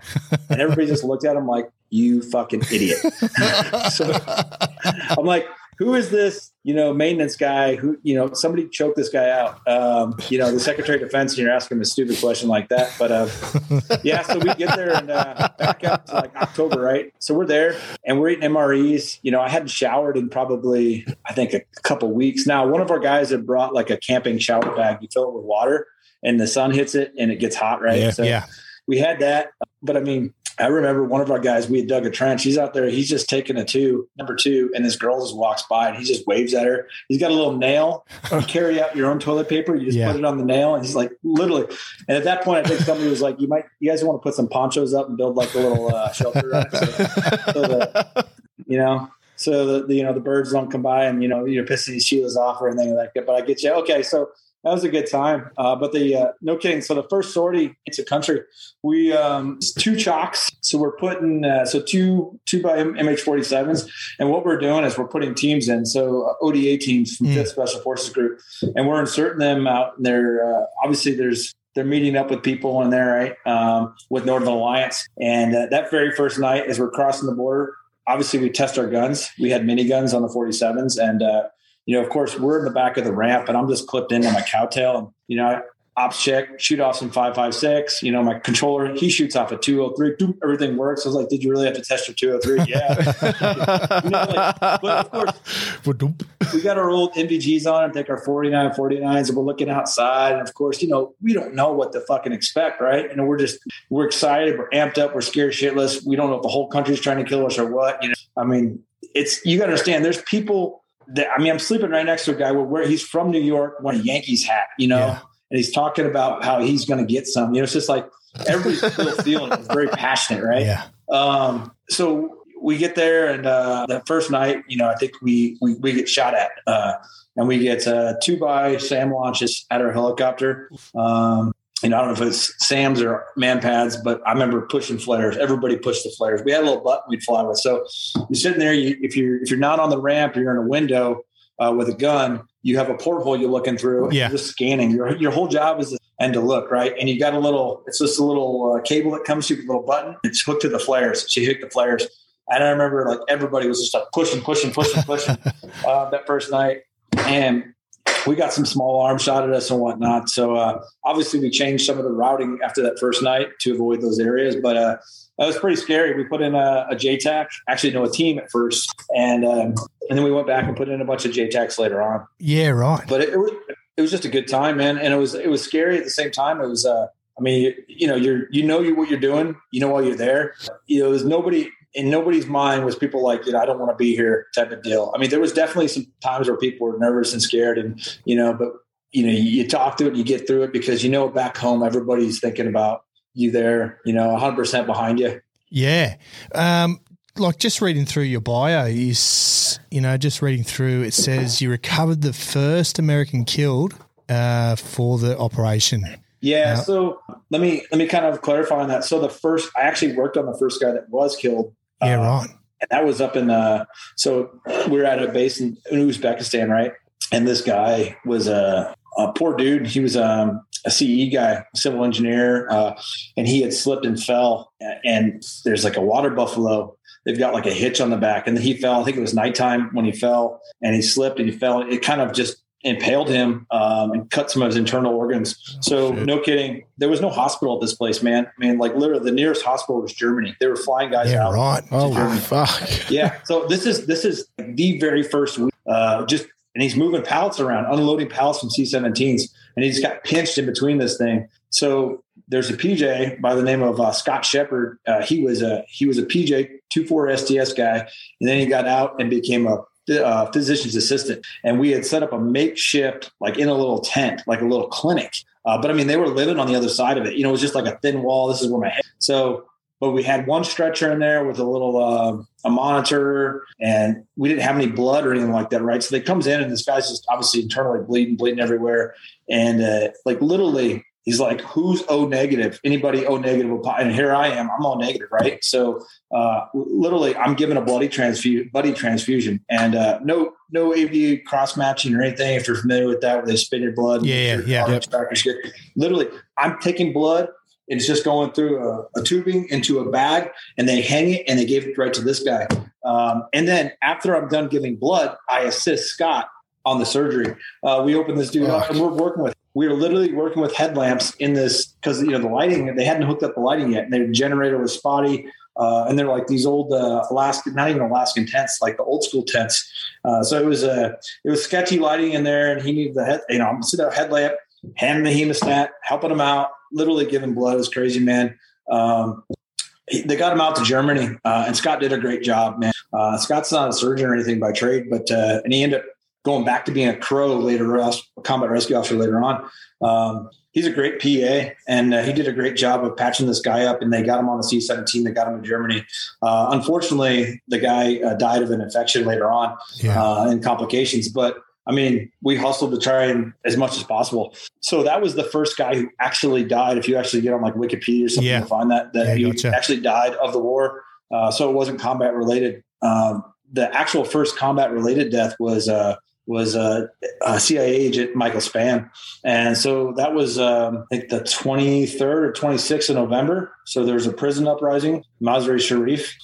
and everybody just looked at him like you fucking idiot so i'm like who is this, you know, maintenance guy who, you know, somebody choked this guy out. Um, you know, the Secretary of Defense, and you're asking him a stupid question like that. But uh, yeah, so we get there and uh, back up to like October, right? So we're there and we're eating MREs. You know, I hadn't showered in probably, I think, a couple weeks. Now, one of our guys had brought like a camping shower bag. You fill it with water and the sun hits it and it gets hot, right? Yeah. So yeah. We had that. But I mean, I remember one of our guys, we had dug a trench. He's out there, he's just taking a two, number two, and this girl just walks by and he just waves at her. He's got a little nail. You carry out your own toilet paper, you just yeah. put it on the nail, and he's like, literally. And at that point, I think somebody was like, You might, you guys want to put some ponchos up and build like a little uh, shelter, right? so, so the, you know, so the, the, you know the birds don't come by and you know you're pissing these Sheilas off or anything like that. But I get you. Okay, so that was a good time. Uh, but the uh, no kidding. So the first sortie into country, we um, two chalks. So we're putting uh, so two two by MH47s, and what we're doing is we're putting teams in. So uh, ODA teams from mm. Fifth Special Forces Group, and we're inserting them out. And they're uh, obviously there's they're meeting up with people in there, right, um, with Northern Alliance. And uh, that very first night, as we're crossing the border, obviously we test our guns. We had mini guns on the 47s, and uh, you know, of course, we're in the back of the ramp and I'm just clipped into my cowtail. And, you know, ops check, shoot off some 556. You know, my controller, he shoots off a 203. Everything works. I was like, did you really have to test your 203? Yeah. you know, like, but of course, we got our old NVGs on and take our 49, 49s, and we're looking outside. And of course, you know, we don't know what to fucking expect, right? And we're just, we're excited, we're amped up, we're scared shitless. We don't know if the whole country's trying to kill us or what. You know, I mean, it's, you got to understand, there's people I mean, I'm sleeping right next to a guy where, where he's from New York, wearing a Yankees hat, you know? Yeah and he's talking about how he's going to get some. You know, it's just like everybody's still feeling it. It's very passionate, right? Yeah. Um, so we get there, and uh, that first night, you know, I think we we, we get shot at, uh, and we get uh, two by SAM launches at our helicopter. Um, and I don't know if it's SAMs or man pads, but I remember pushing flares. Everybody pushed the flares. We had a little button we'd fly with. So you're sitting there. You, if you're if you're not on the ramp, you're in a window uh, with a gun you have a porthole you're looking through. Yeah. just scanning. Your your whole job is to, and to look right, and you got a little. It's just a little uh, cable that comes through a little button. It's hooked to the flares. She hooked the flares, and I remember like everybody was just like pushing, pushing, pushing, pushing uh, that first night, and we got some small arms shot at us and whatnot. So uh, obviously we changed some of the routing after that first night to avoid those areas, but uh, that was pretty scary. We put in a, a JTAC, actually no a team at first, and um, and then we went back and put in a bunch of JTACs later on. Yeah, right. But it, it, was it was just a good time, man, and it was it was scary at the same time. It was. Uh, I mean, you, you know, you're you know you what you're doing. You know while you're there. You know, there's nobody in nobody's mind was people like, you know, I don't want to be here type of deal. I mean, there was definitely some times where people were nervous and scared, and you know, but you know, you talk through it, you get through it because you know back home everybody's thinking about you there, you know, 100% behind you. Yeah. Um, like just reading through your bio is, you know, just reading through, it says you recovered the first American killed uh, for the operation. Yeah. Uh, so let me let me kind of clarify on that. So the first, I actually worked on the first guy that was killed. Yeah, uh, right. And that was up in the. So we are at a base in, in Uzbekistan, right? And this guy was a, a poor dude. He was um, a CE guy, civil engineer, uh, and he had slipped and fell. And there's like a water buffalo. They've got like a hitch on the back, and then he fell. I think it was nighttime when he fell, and he slipped and he fell. It kind of just impaled him um, and cut some of his internal organs. Oh, so shit. no kidding, there was no hospital at this place, man. I mean, like literally, the nearest hospital was Germany. They were flying guys yeah, out. Right. Oh Germany. fuck. yeah. So this is this is the very first week. Uh, just and he's moving pallets around, unloading pallets from C-17s, and he just got pinched in between this thing. So there's a PJ by the name of uh, Scott Shepard. Uh, he was a he was a PJ two four STS guy, and then he got out and became a uh, physician's assistant. And we had set up a makeshift, like in a little tent, like a little clinic. Uh, but I mean, they were living on the other side of it. You know, it was just like a thin wall. This is where my head. So but we had one stretcher in there with a little uh, a monitor and we didn't have any blood or anything like that right so they comes in and this guy's just obviously internally bleeding bleeding everywhere and uh, like literally he's like who's o negative anybody o negative? and here i am i'm o negative right so uh, literally i'm given a bloody transfusion bloody transfusion and uh, no no av cross matching or anything if you're familiar with that where they spin your blood yeah yeah, yeah. Yep. literally i'm taking blood And it's just going through a, a, tubing into a bag and they hang it and they gave it right to this guy. Um, and then after I'm done giving blood, I assist Scott on the surgery. Uh, we open this dude oh. up and we're working with, we were literally working with headlamps in this because, you know, the lighting, they hadn't hooked up the lighting yet and their generator was spotty. Uh, and they're like these old uh, Alaskan, not even Alaskan tents, like the old school tents. Uh, so it was a, uh, it was sketchy lighting in there, and he needed the head, you know, I'm sitting out headlamp, handing the hemostat, helping him out, literally giving blood. It crazy, man. Um, they got him out to Germany, uh, and Scott did a great job, man. Uh, Scott's not a surgeon or anything by trade, but and he ended up going back to being a crow later, a combat rescue officer later on. Um, he's a great PA, and uh, he did a great job of patching this guy up. And they got him on the C-17. They got him to Germany. Uh, unfortunately, the guy uh, died of an infection later on yeah. and complications, but I mean, we hustled to try and as much as possible. So that was the first guy who actually died. If you actually get on like Wikipedia or something yeah. to find that, that yeah, he gotcha. actually died of the war. Uh, so it wasn't combat related. Um, the actual first combat related death was uh, was uh, a CIA agent Michael Spann, and so that was um, I think the 23rd or 26th of November. So there was a prison uprising, Mazar-i Sharif,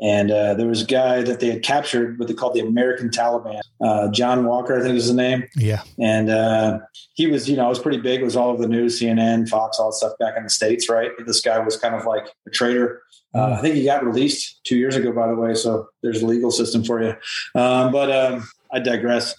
And uh, there was a guy that they had captured, what they called the American Taliban. Uh, John Walker, I think was the name. Yeah. And uh, he was, you know, it was pretty big. It was all over the news, CNN, Fox, all that stuff back in the States, right? This guy was kind of like a traitor. Uh, I think he got released two years ago, by the way. So there's a legal system for you. Um, but um, I digress.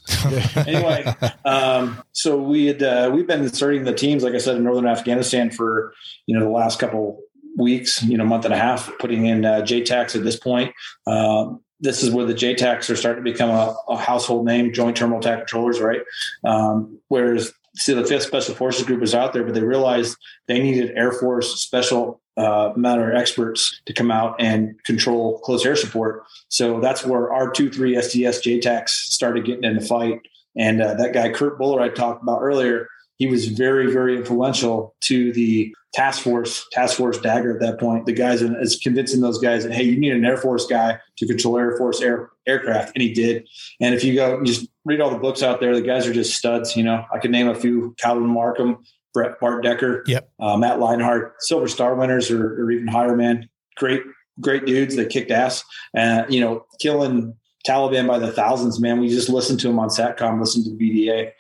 anyway, um, so we had uh, we've been inserting the teams, like I said, in northern Afghanistan for you know the last couple weeks, you know, month and a half, putting in uh, JTACs at this point. Um, this is where the JTACs are starting to become a, a household name, Joint Terminal Attack Controllers, right? Um, whereas see the Fifth Special Forces Group was out there, but they realized they needed Air Force special uh, matter experts to come out and control close air support. So that's where our two three STS JTACs started getting in the fight. And uh, that guy Kurt Buller I talked about earlier, he was very very influential to the task force task force dagger at that point the guys and is convincing those guys that hey you need an air force guy to control air force air, aircraft and he did and if you go just read all the books out there the guys are just studs you know i could name a few calvin markham brett bart decker Yep. uh, matt leinhart silver star winners or, or even higher man great great dudes that kicked ass and you know killing taliban by the thousands man we just listened to them on satcom listened to bda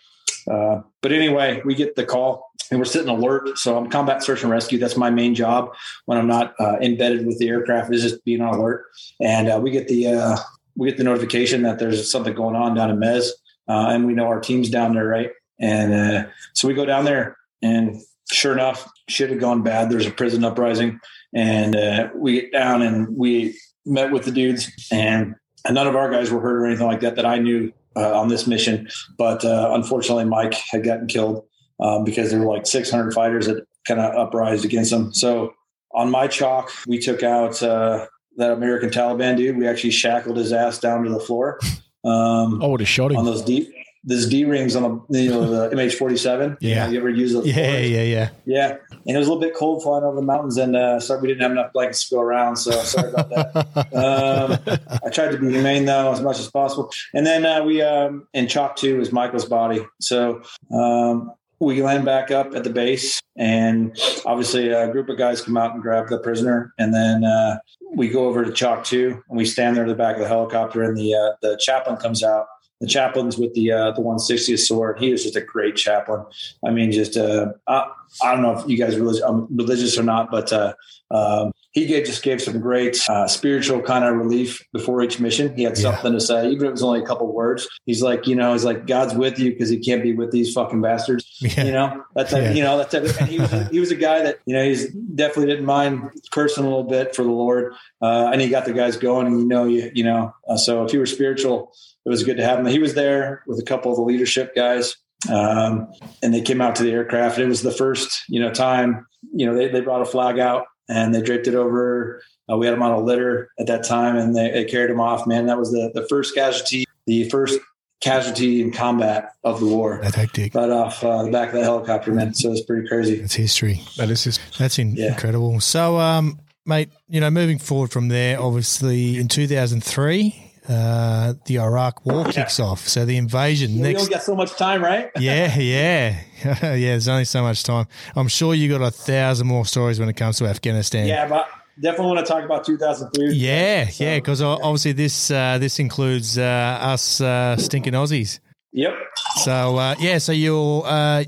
uh, but anyway, we get the call and we're sitting alert. So I'm combat search and rescue. That's my main job when I'm not uh, embedded with the aircraft is just being on alert. And uh, we get the uh, we get the notification that there's something going on down in Mez, uh, and we know our team's down there, right? And uh, so we go down there, and sure enough, shit had gone bad. There's a prison uprising, and uh, we get down and we met with the dudes, and none of our guys were hurt or anything like that that I knew uh, on this mission. But uh, unfortunately, Mike had gotten killed um, because there were like 600 fighters that kind of uprised against him. So on my chalk, we took out uh, that American Taliban dude. We actually shackled his ass down to the floor. Um, I would have shot on those deep. Those D rings on the you know the MH47. Yeah. you ever use those? Yeah, yeah, yeah. Yeah, and it was a little bit cold flying over the mountains, and uh, sorry we didn't have enough blankets to go around. So sorry about that. um, I tried to be humane though as much as possible. And then uh, we um, in Chalk Two is Michael's body. So um, we land back up at the base, and obviously a group of guys come out and grab the prisoner, and then uh, we go over to Chalk Two, and we stand there at the back of the helicopter, and the uh, the chaplain comes out. The chaplain's with the uh, the 160th SOAR. He was just a great chaplain. I mean, just uh, I, I don't know if you guys are religious, um, religious or not, but uh, um, he gave, just gave some great uh, spiritual kind of relief before each mission. He had Yeah. something to say, even if it was only a couple words. He's like, you know, he's like, God's with you because he can't be with these fucking bastards. Yeah. You know, that's Yeah. you know, that's and he was a, he was a guy that you know he's definitely didn't mind cursing a little bit for the Lord, uh, and he got the guys going. And you know, you you know, uh, so if you were spiritual, it was good to have him. He was there with a couple of the leadership guys. Um, and they came out to the aircraft. It was the first, you know, time, you know, they, they brought a flag out and they draped it over. Uh, we had him on a litter at that time and they, they carried him off, man. That was the, the first casualty, the first casualty in combat of the war That hectic. right off uh, the back of the helicopter, man. So it's pretty crazy. That's history. That is his. That's in- Yeah. incredible. So, um, mate, you know, moving forward from there, obviously in 2003, uh, the Iraq War kicks off. So the invasion we next. don't get so much time, right? Yeah, yeah, yeah. There's only so much time. I'm sure you got a thousand more stories when it comes to Afghanistan. Yeah, but definitely want to talk about 2003. yeah, So- yeah. Because obviously this uh, this includes uh, us uh, stinking Aussies. Yep. So uh, yeah, so your uh,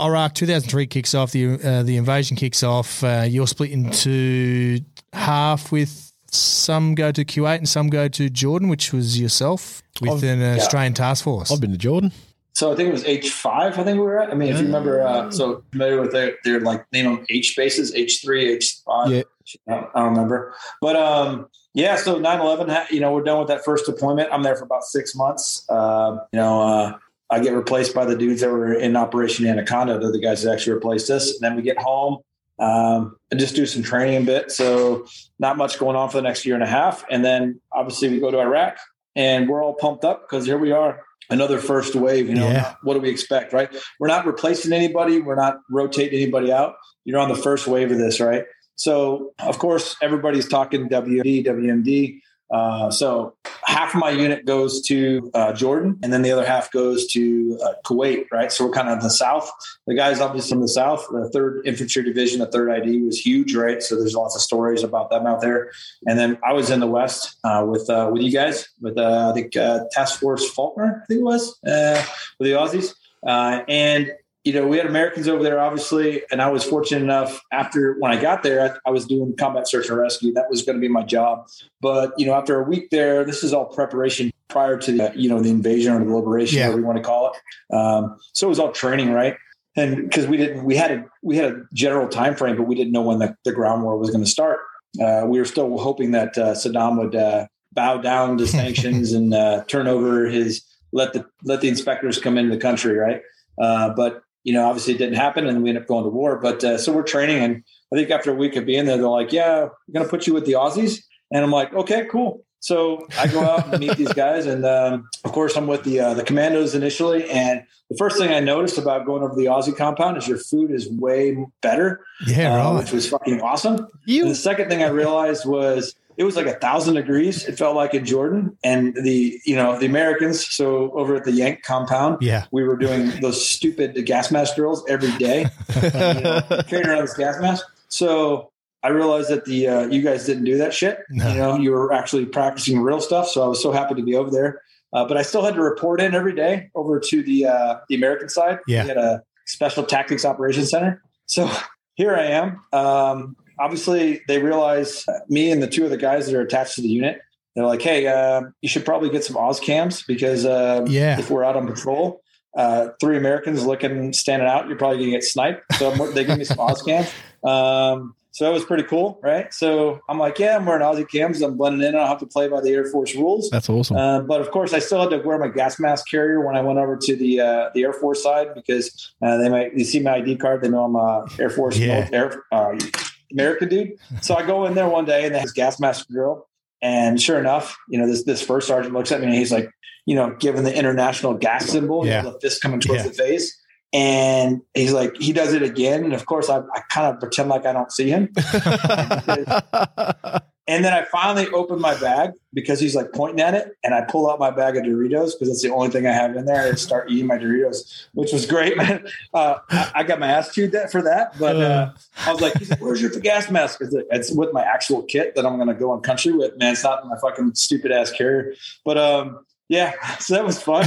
Iraq 2003 kicks off. The uh, the invasion kicks off. Uh, you're split into half with some go to Kuwait and some go to Jordan, which was yourself with an Australian task force. I've been to Jordan. So I think it was H five. I think we were at. I mean, if you remember, uh, so familiar with their, their like name them H bases, H three, H five. Yeah. I don't, I don't remember, but um, yeah. So 9-11, You know, we're done with that first deployment. I'm there for about six months. Um, you know, uh, I get replaced by the dudes that were in Operation Anaconda. They're the guys that actually replaced us. And then we get home um, and just do some training a bit. So not much going on for the next year and a half. And then obviously we go to Iraq and we're all pumped up because here we are, another first wave. You know, Yeah. what do we expect, right? We're not replacing anybody. We're not rotating anybody out. You're on the first wave of this, right? So of course everybody's talking WMD, WMD. Uh, so half of my unit goes to uh, Jordan, and then the other half goes to uh, Kuwait, right? So we're kind of the south. The guys obviously from the south. The Third Infantry Division, the Third ID, was huge, right? So there's lots of stories about them out there. And then I was in the west uh, with uh, with you guys, with uh, I think Task Force Faulkner, I think it was, with the Aussies, and you know, we had Americans over there, obviously, and I was fortunate enough after when I got there, I, I, was doing combat search and rescue. That was going to be my job. But you know, after a week there, this is all preparation prior to the you know the invasion or the liberation, yeah. whatever you want to call it. Um, so it was all training, right? And because we didn't, we had a we had a general time frame, but we didn't know when the, the ground war was going to start. Uh, we were still hoping that uh, Saddam would uh, bow down to sanctions and uh, turn over his let the let the inspectors come into the country, right? Uh, but you know, obviously it didn't happen and we ended up going to war. But uh, so we're training. And I think after a week of being there, they're like, yeah, we're going to put you with the Aussies. And I'm like, okay, cool. So I go out and meet these guys. And um, of course, I'm with the, uh, the commandos initially. And the first thing I noticed about going over the Aussie compound is your food is way better. Yeah, uh, right. which was fucking awesome. You- and the second thing I realized was it was like a thousand degrees. It felt like in Jordan and the, you know, the Americans. So over at the Yank compound, yeah, we were doing those stupid gas mask drills every day, you know, carrying around this gas mask. So I realized that the, uh, you guys didn't do that shit. No. You know, you were actually practicing real stuff. So I was so happy to be over there. Uh, but I still had to report in every day over to the, uh, the American side. Yeah. We had a special tactics operations center. So here I am. Um, obviously they realize uh, me and the two of the guys that are attached to the unit. They're like, "Hey, uh, you should probably get some Oz cams because uh, yeah. if we're out on patrol, uh, three Americans looking standing out, you're probably gonna get sniped." So they give me some Oz cams. Um, so that was pretty cool, right? So I'm like, yeah, I'm wearing Aussie cams. I'm blending in. I don't have to play by the Air Force rules. That's awesome. Uh, but of course, I still had to wear my gas mask carrier when I went over to the uh, the Air Force side because uh, they might you see my ID card, they know I'm a Air Force yeah. Air, uh, American dude. So I go in there one day and they have gas mask drill. And sure enough, you know, this this first sergeant looks at me and he's like, you know, given the international gas symbol, yeah. the fist coming towards yeah. the face. And he's like, he does it again. And of course, I, I kind of pretend like I don't see him. And then I finally open my bag because he's like pointing at it, and I pull out my bag of Doritos because that's the only thing I have in there. And start eating my Doritos, which was great, man. Uh, I, I, got my ass chewed that for that, but uh, I was like, "Where's your gas mask?" It's with my actual kit that I'm going to go on country with. Man, it's not my fucking stupid ass carrier, but um, yeah, so that was fun.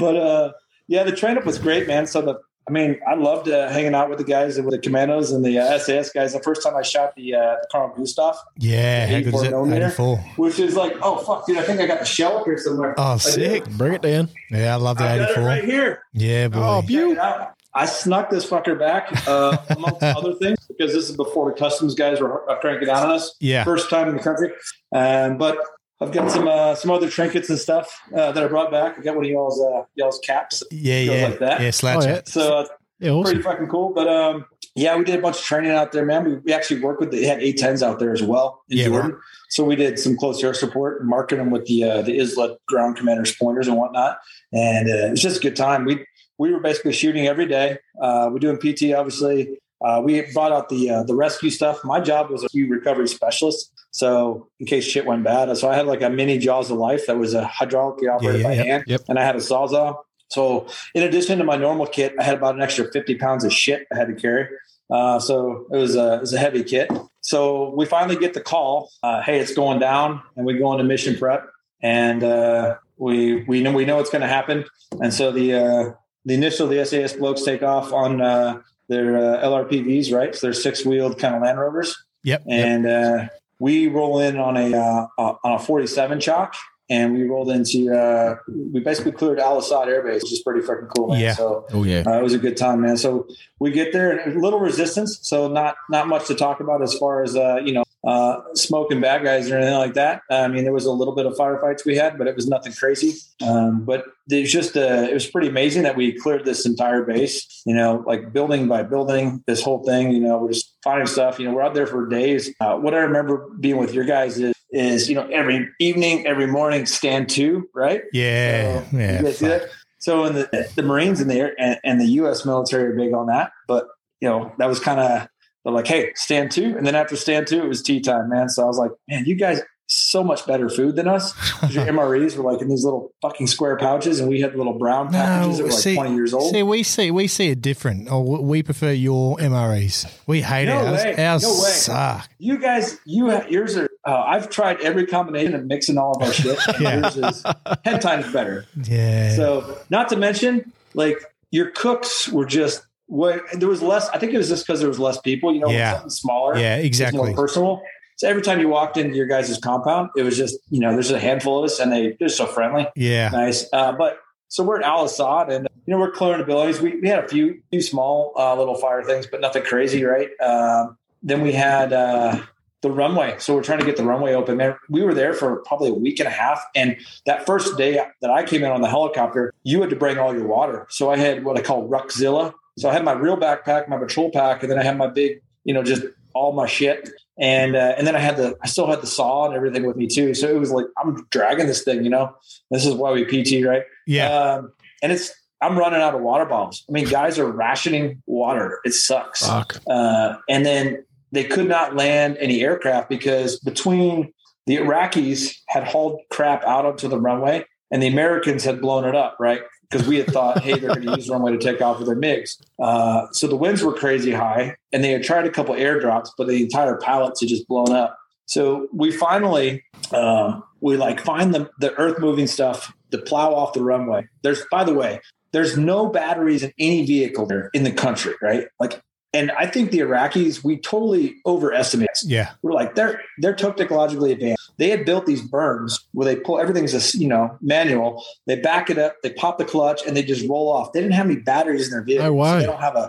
but uh, yeah, the train up was great, man. So the I mean, I loved uh, hanging out with the guys, with the commandos and the uh, SAS guys. The first time I shot the uh, Carl Gustav, yeah, how good is it? 84. Which is like, oh fuck, dude! I think I got the shell up here somewhere. Oh, sick! Bring it down. Yeah, I love the I 84 right here. Yeah, boy. Oh, beautiful. I snuck this fucker back, uh, amongst other things, because this is before the customs guys were cranking down on us. Yeah, first time in the country. Um, but I've got some uh, some other trinkets and stuff uh, that I brought back. I got one of y'all's uh, y'all's caps. Yeah, yeah, like that. Yeah, slouch oh, yeah. So uh, yeah, awesome. pretty fucking cool. But um, yeah, we did a bunch of training out there, man. We, we actually worked with the, they had A10s out there as well in yeah, Jordan. So we did some close air support marking them with the uh, the ISLA ground commanders pointers and whatnot. And uh, it's just a good time. We we were basically shooting every day. Uh, we're doing PT, obviously. Uh, we brought out the uh, the rescue stuff. My job was a few recovery specialist. So in case shit went bad, so I had like a mini Jaws of Life that was a hydraulically operated yeah, yeah, by yep, hand, yep. and I had a sawzall. So in addition to my normal kit, I had about an extra 50 pounds of shit I had to carry. Uh, so it was a it was a heavy kit. So we finally get the call, uh, hey, it's going down, and we go into mission prep, and uh, we we know we know it's going to happen. And so the uh, the initial the SAS blokes take off on uh, their uh, LRPVs, right? So they're six wheeled kind of Land Rovers. Yep. And uh, we roll in on a uh, on a 47 chalk, and we rolled into uh, we basically cleared Al Asad Air Base, which is pretty freaking cool. Man. Yeah. So Oh yeah. uh, it was a good time, man. So we get there and little resistance, so not not much to talk about as far as uh, you know uh, smoke bad guys or anything like that. I mean, there was a little bit of firefights we had, but it was nothing crazy. Um, but it was just uh, it was pretty amazing that we cleared this entire base. You know, like building by building, this whole thing. You know, we're just finding stuff. You know, we're out there for days. Uh, what I remember being with your guys is is you know every evening, every morning, stand two, right? Yeah, So, yeah. you guys see that? So in the the Marines in the air and, and the U.S. military are big on that, but you know that was kind of they're like, hey, stand two. And then after stand two, it was tea time, man. So I was like, man, you guys so much better food than us. Your MREs were like in these little fucking square pouches, and we had little brown packages that were like 20 years old. See, we see we see it different. Oh, we prefer your MREs. We hate No ours. way. Ours No way. suck. You guys, you have, yours are. Uh, I've tried every combination of mixing all of our shit. and Yeah. Yours is ten times better. Yeah. So, not to mention, like your cooks were just what there was less. I think it was just because there was less people. You know, Yeah. something smaller. yeah, exactly. more personal. So every time you walked into your guys' compound, it was just you know there's a handful of us, and they they're so friendly, Yeah. nice. Uh, but so we're at Al Asad, and you know we're clearing abilities. We we had a few few small uh, little fire things, but nothing crazy, right? Um, then we had uh, the runway, so we're trying to get the runway open. Man, we were there for probably a week and a half, and that first day that I came in on the helicopter, you had to bring all your water. So I had what I call Ruckzilla. So I had my real backpack, my patrol pack, and then I had my big, you know, just all my shit. And uh, and then I had the I still had the saw and everything with me too. So it was like I'm dragging this thing, you know. This is why we PT, right? Yeah. Um, and it's I'm running out of water bottles. I mean, guys are rationing water. It sucks. Uh, and then they could not land any aircraft because between the Iraqis had hauled crap out onto the runway and the Americans had blown it up, right? Because we had thought, hey, they're going to use runway to take off with their MiGs. Uh, so the winds were crazy high, and they had tried a couple airdrops, but the entire pallets had just blown up. So we finally, um, we like find the, the earth moving stuff to plow off the runway. There's, by the way, there's no batteries in any vehicle in the country, right? Like, and I think the Iraqis, we totally overestimate. Yeah. We're like they're they're technologically advanced. They had built these berms where they pull everything's a you know manual. They back it up, they pop the clutch, and they just roll off. They didn't have any batteries in their vehicle. No way. they don't have a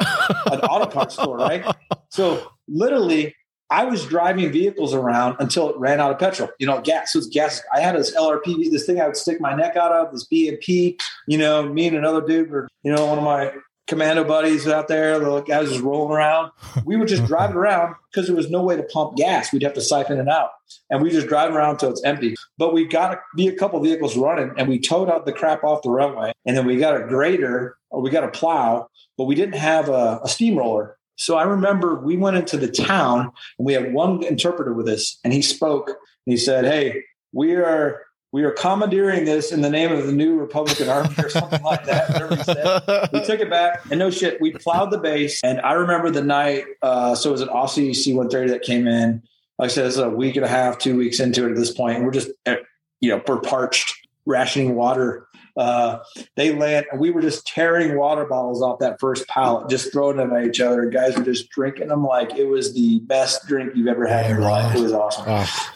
an auto parts store, right? So literally, I was driving vehicles around until it ran out of petrol. You know, gas. So it's gas. I had this LRP, this thing I would stick my neck out of, this BMP. You know, me and another dude were, you know, one of my commando buddies out there. The guys was rolling around. We would just drive it around because there was no way to pump gas. We'd have to siphon it out, and we just drive around until it's empty. But we got to be a couple vehicles running, and we towed out the crap off the runway, and then we got a grader or we got a plow, but we didn't have a, a steamroller. So I remember we went into the town and we had one interpreter with us, and he spoke. And he said, "Hey, we are." We are commandeering this in the name of the new Republican Army or something like that. we took it back and no shit we plowed the base. And i remember the night uh so it was an aussie c-130 that came in. Like i said it's a week and a half two weeks into it at this point. We're just uh, you know we're parched rationing water uh they land and we were just tearing water bottles off that first pallet just throwing them at each other and guys were just drinking them like it was the best drink you've ever had in your life it was awesome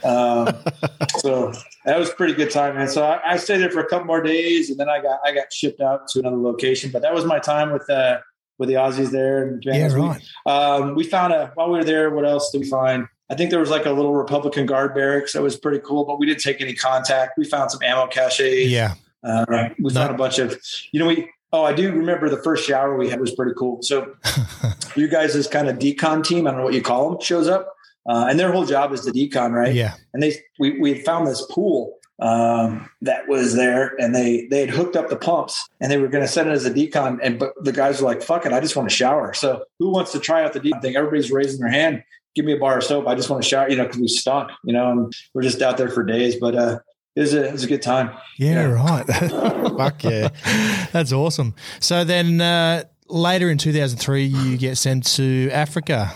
Oh, um, so that was a pretty good time, man. So I, I stayed there for a couple more days, and then I got I got shipped out to another location. But that was my time with uh, with the Aussies there. And Yeah, we, right. um, we found a while we were there. What else did we find? I think there was like a little Republican guard barracks that was pretty cool, but we didn't take any contact. We found some ammo caches. Yeah. Uh, we No. found a bunch of, you know, we. Oh, I do remember the first shower we had was pretty cool. So, you guys, this kind of decon team, I don't know what you call them, shows up, uh, and their whole job is the decon, right? Yeah. and they we we had found this pool um, that was there, and they they had hooked up the pumps, and they were going to send it as a decon, and but the guys were like, "Fuck it, I just want to shower." So who wants to try out the decon thing? Everybody's raising their hand. Give me a bar of soap. I just want to shower, you know, because we stunk, you know, and we're just out there for days. But uh, it was a it was a good time. Yeah, Yeah. right. Fuck yeah. That's awesome. So then uh, later in 2003, you get sent to Africa.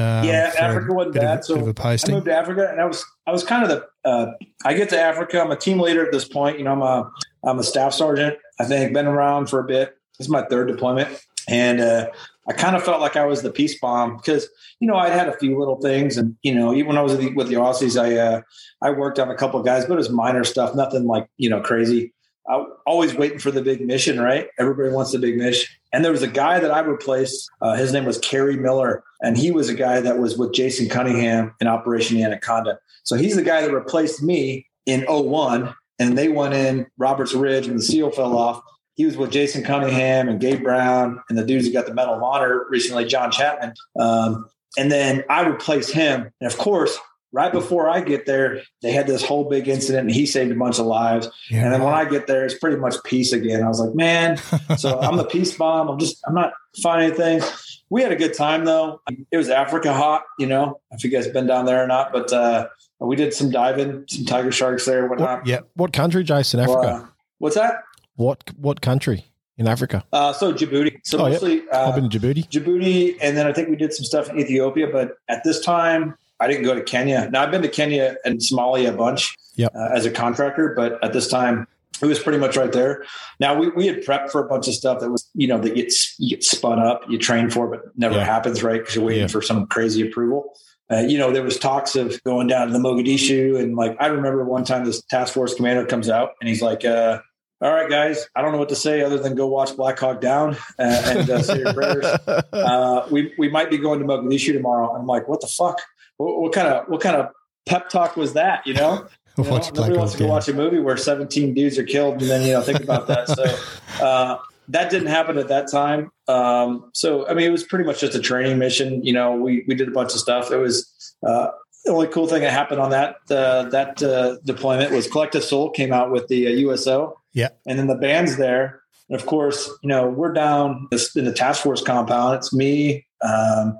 Um, yeah, Africa wasn't of- bad. so bit of a I moved to Africa, and I was I was kind of the uh, I get to Africa. I'm a team leader at this point. You know, I'm a I'm a staff sergeant. I think been around for a bit. This is my third deployment, and uh, I kind of felt like I was the peace bomb because you know I'd had a few little things, and you know even when I was with the, with the Aussies, I uh, I worked on a couple of guys, but it was minor stuff, nothing like you know crazy. I always waiting for the big mission, right? Everybody wants the big mission. And there was a guy that I replaced. Uh, his name was Keary Miller, and he was a guy that was with Jason Cunningham in Operation Anaconda. So he's the guy that replaced me in 01, and they went in Roberts Ridge, and the seal fell off. He was with Jason Cunningham and Gabe Brown, and the dudes who got the Medal of Honor recently, John Chapman. Um, and then I replaced him, and of course, right before I get there, they had this whole big incident and he saved a bunch of lives. Yeah. And then when I get there, it's pretty much peace again. I was like, man, so I'm the peace bomb. I'm just, I'm not finding anything. We had a good time though. It was Africa hot, you know, if you guys been down there or not, but uh, we did some diving, some tiger sharks there, whatnot. yeah. What country, Jason? Well, Africa. uh, what's that? What what country in Africa? Uh, so Djibouti. So Oh, mostly uh, I've been to Djibouti. Djibouti, and then I think we did some stuff in Ethiopia. But at this time, I didn't go to Kenya. Now I've been to Kenya and Somalia a bunch Yep. uh, as a contractor, but at this time, it was pretty much right there. Now we, we had prepped for a bunch of stuff that was, you know, that gets you get spun up, you train for, but never Yeah. happens, right? Because you're waiting Yeah. for some crazy approval. Uh, you know, there was talks of going down to the Mogadishu, and like I remember one time this task force commander comes out and he's like, uh, "All right, guys, I don't know what to say other than go watch Black Hawk Down uh, and uh, say your prayers." uh, we we might be going to Mogadishu tomorrow. I'm like, what the fuck? What, what kind of what kind of pep talk was that? You know, You know, Watch Black nobody wants Hawk to go watch a movie where 17 dudes are killed, and then you know think about that. So uh, that didn't happen at that time. Um, so I mean, it was pretty much just a training mission. You know, we we did a bunch of stuff. It was. Uh, the only cool thing that happened on that uh, that uh, deployment was Collective Soul came out with the uh, USO, Yeah. and then the band's there, and of course, you know, we're down in the task force compound. It's me, um,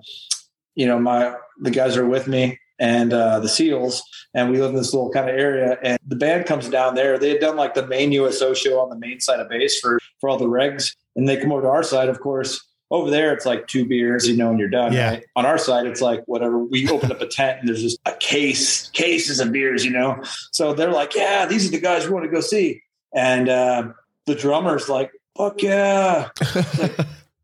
you know, my the guys are with me and uh, the SEALs, and we live in this little kind of area. And the band comes down there. They had done like the main USO show on the main side of base for for all the regs, and they come over to our side. Of course, over there it's like two beers, you know, and you're done. Yeah. Right? On our side, it's like whatever. We open up a tent and there's just a case, cases of beers, you know. So they're like, yeah, these are the guys we want to go see, and uh, the drummer's like, fuck yeah.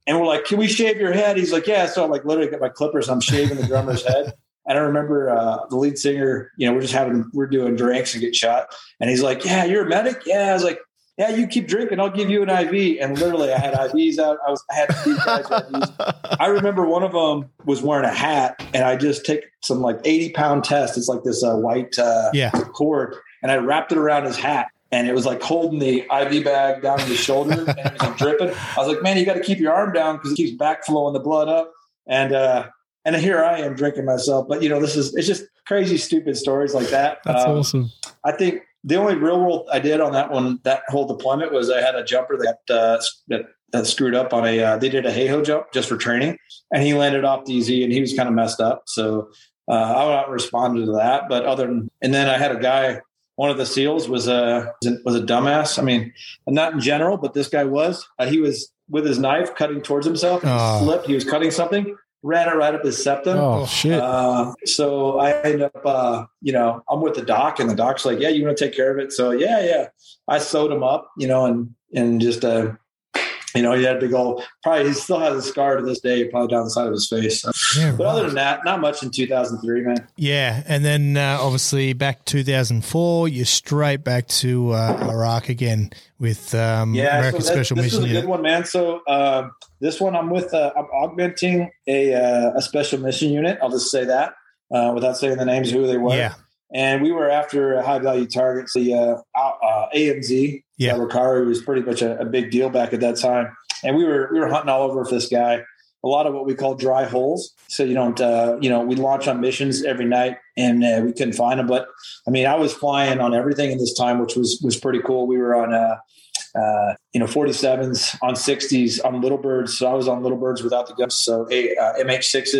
And we're like, can we shave your head? He's like, yeah. So I like literally got my clippers. I'm shaving the drummer's head. And I remember uh, the lead singer, you know, we're just having, we're doing drinks and get shot. And he's like, yeah, you're a medic. Yeah. I was like, yeah, you keep drinking. I'll give you an IV. And literally I had IVs out. I was, I had these guys IVs. I remember one of them was wearing a hat and I just take some like 80 pound test. It's like this uh, white uh, Yeah. cord and I wrapped it around his hat. And it was like holding the IV bag down to his shoulder and it was like dripping. I was like, man, you got to keep your arm down because it keeps backflowing the blood up. And, uh, and here I am drinking myself. But, you know, this is, it's just crazy, stupid stories like that. That's Um, awesome. I think the only real world I did on that one, that whole deployment was I had a jumper that, uh, that, that screwed up on a, uh, they did a HAHO jump just for training and he landed off DZ and he was kind of messed up. So, uh, I would not responded to that, but other than, and then I had a guy, one of the SEALs was a, was a dumbass. I mean, not in general, but this guy was, uh, he was with his knife cutting towards himself and he Oh. slipped. He was cutting something, ran it right up his septum. Oh shit! Uh, so I end up, uh, you know, I'm with the doc, and the doc's like, "Yeah, you want to take care of it?" So yeah, yeah, I sewed him up, you know, and and just, uh, you know, he had big old. Probably he still has a scar to this day, probably down the side of his face. So- Yeah, But other than that, not much in 2003, man. Yeah, and then uh, obviously back 2004, you're straight back to uh, Iraq again with um, Yeah, American so that, Special this Mission is a Unit. good one, man. So uh, this one, I'm with. Uh, I'm augmenting a uh, a special mission unit. I'll just say that uh, without saying the names who they were. Yeah, and we were after high value targets. The uh, uh, AMZ, Yeah. Zarqawi was pretty much a, a big deal back at that time, and we were we were hunting all over for this guy. A lot of what we call dry holes. So you don't, uh, you know, we launch on missions every night, and uh, we couldn't find them. But I mean, I was flying on everything in this time, which was was pretty cool. We were on. Uh, uh, you know, 47s on 60s on little birds. So I was on little birds without the guns. So uh, MH6s.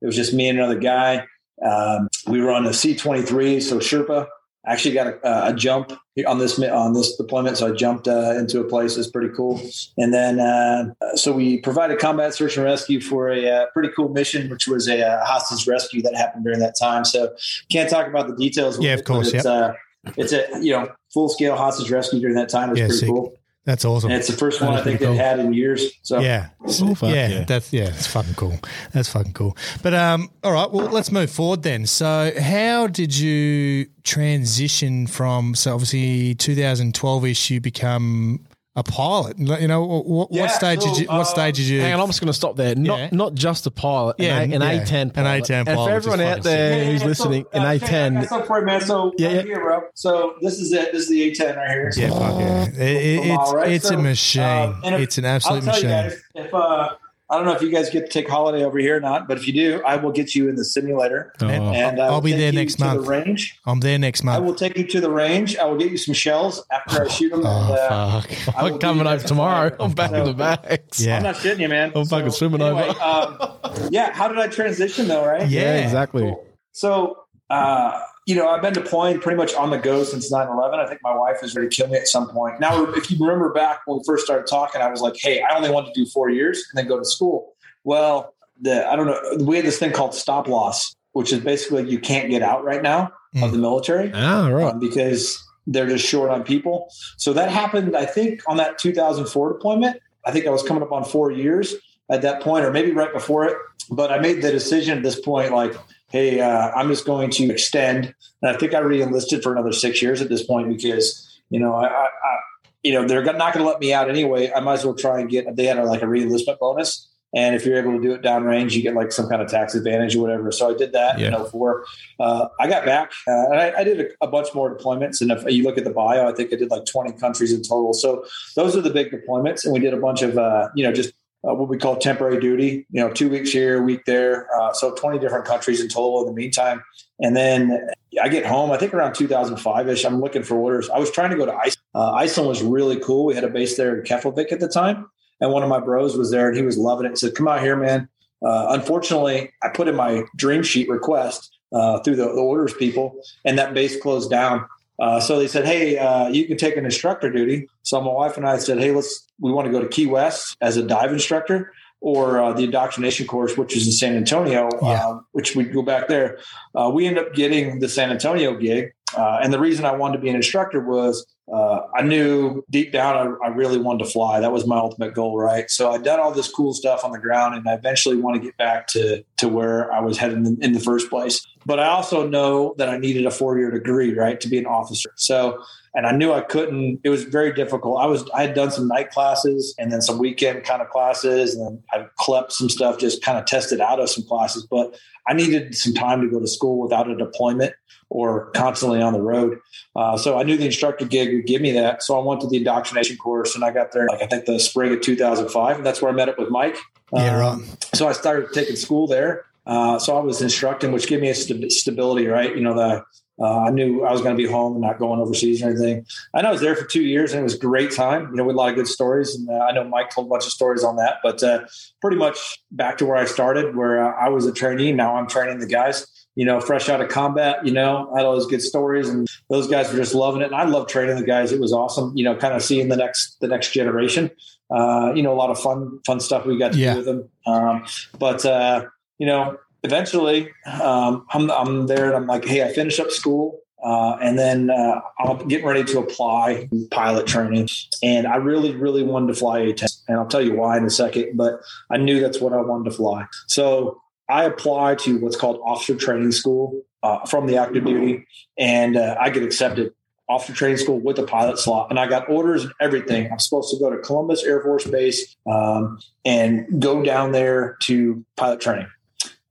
It was just me and another guy. Um, we were on a C23, so Sherpa. Actually got a, a jump on this on this deployment, so I jumped uh, into a place that's pretty cool. And then, uh, so we provided combat search and rescue for a uh, pretty cool mission, which was a, uh hostage rescue that happened during that time. So can't talk about the details. Yeah, of it, course, It's, uh, it's a you know full scale hostage rescue during that time. It was Yeah, pretty sick. cool, that's awesome. and it's the first one That's I think pretty they've had in years. So yeah. Oh, fuck yeah, yeah. that's yeah, it's fucking cool. That's fucking cool. But um, all right, well, let's move forward then. So, how did you transition from? So, obviously, 2012 ish, you become a pilot. You know, what, Yeah, what stage did you? What uh, stage did you? Hang on, I'm just going to stop there. Not Yeah. not just a pilot, Yeah, an, A- an yeah. A10 An. A10 And pilot, for which everyone out there Yeah, yeah, who's yeah. listening, So, an uh, I got A10. something for you, man. So Yeah, right here, bro. So this is it. This is the A10 right here. yeah, fuck yeah. It- it- it's right. it's So, a machine. uh, if- it's an I'll absolute tell machine. you guys, if uh, I don't know if you guys get to take holiday over here or not, but if you do, I will get you in the simulator. Oh. And I I'll be there next month. The range. I'm there next month. I will take you to the range. I will get you some shells after I shoot them. Oh, and, uh, Fuck. I will I'm coming do over that. tomorrow. I'm back in the bags. Yeah. I'm not shitting you, man. I'm fucking swimming anyway, over. um, yeah. How did I transition though? Right. Yeah. exactly. Cool. So, uh, you know, I've been deploying pretty much on the go since 9 11. I think my wife is ready to kill me at some point. Now, if you remember back when we first started talking, I was like, hey, I only want to do four years and then go to school. Well, the, I don't know. We had this thing called stop loss, which is basically you can't get out right now of the military Ah, right. um, because they're just short on people. So that happened, I think, on that 2004 deployment. I think I was coming up on four years at that point, or maybe right before it. But I made the decision at this point, like, hey, uh, I'm just going to extend. And I think I re-enlisted for another six years at this point because, you know, I, I, I you know, they're not going to let me out anyway. I might as well try and get. They had a, like a re-enlistment bonus. And if you're able to do it downrange, you get like some kind of tax advantage or whatever. So I did that Yeah. in 04. Uh, I got back uh, and I, I did a, a bunch more deployments. And if you look at the bio, I think I did like 20 countries in total. So those are the big deployments. And we did a bunch of, uh, you know, just uh, what we call temporary duty, you know, two weeks here, a week there. Uh, so 20 different countries in total in the meantime. And then I get home, I think around 2005 ish. I'm looking for orders. I was trying to go to Iceland. Uh, Iceland was really cool. We had a base there in Keflavik at the time. And one of my bros was there and he was loving it. He said, Come out here, man. Uh, unfortunately, I put in my dream sheet request uh, through the, the orders people, and that base closed down. Uh, so they said, "Hey, uh, you can take an instructor duty." So my wife and I said, "Hey, let's. We want to go to Key West as a dive instructor, or uh, the indoctrination course, which is in San Antonio, Yeah. uh, which we go back there." Uh, we end up getting the San Antonio gig, uh, and the reason I wanted to be an instructor was uh, I knew deep down I, I really wanted to fly. That was my ultimate goal, right? So I'd done all this cool stuff on the ground, and I eventually want to get back to to where I was headed in, in the first place. But I also know that I needed a four year degree, right, to be an officer. So, and I knew I couldn't. It was very difficult. I was I had done some night classes and then some weekend kind of classes, and I clept some stuff, just kind of tested out of some classes. But I needed some time to go to school without a deployment or constantly on the road. Uh, so I knew the instructor gig would give me that. So I went to the indoctrination course and I got there, like I think the spring of 2005. And that's where I met up with Mike. Yeah, Um, right. So I started taking school there. Uh, so I was instructing, which gave me a st- stability, right? You know, the uh, I knew I was going to be home and not going overseas or anything. And I was there for two years, and it was a great time. You know, with a lot of good stories, and uh, I know Mike told a bunch of stories on that. But uh, pretty much back to where I started, where uh, I was a trainee. Now I'm training the guys. You know, fresh out of combat. You know, I had all those good stories, and those guys were just loving it. And I love training the guys. It was awesome. You know, kind of seeing the next the next generation. Uh, you know, a lot of fun fun stuff we got to Yeah. do with them. Um, but uh, you know, eventually um, I'm, I'm there and I'm like, hey, I finished up school. Uh, and then uh, I'm getting ready to apply pilot training. And I really, really wanted to fly A 10. And I'll tell you why in a second, but I knew that's what I wanted to fly. So I apply to what's called officer training school uh, from the active duty, and uh, I get accepted officer training school with a pilot slot. And I got orders and everything. I'm supposed to go to Columbus Air Force Base um, and go down there to pilot training.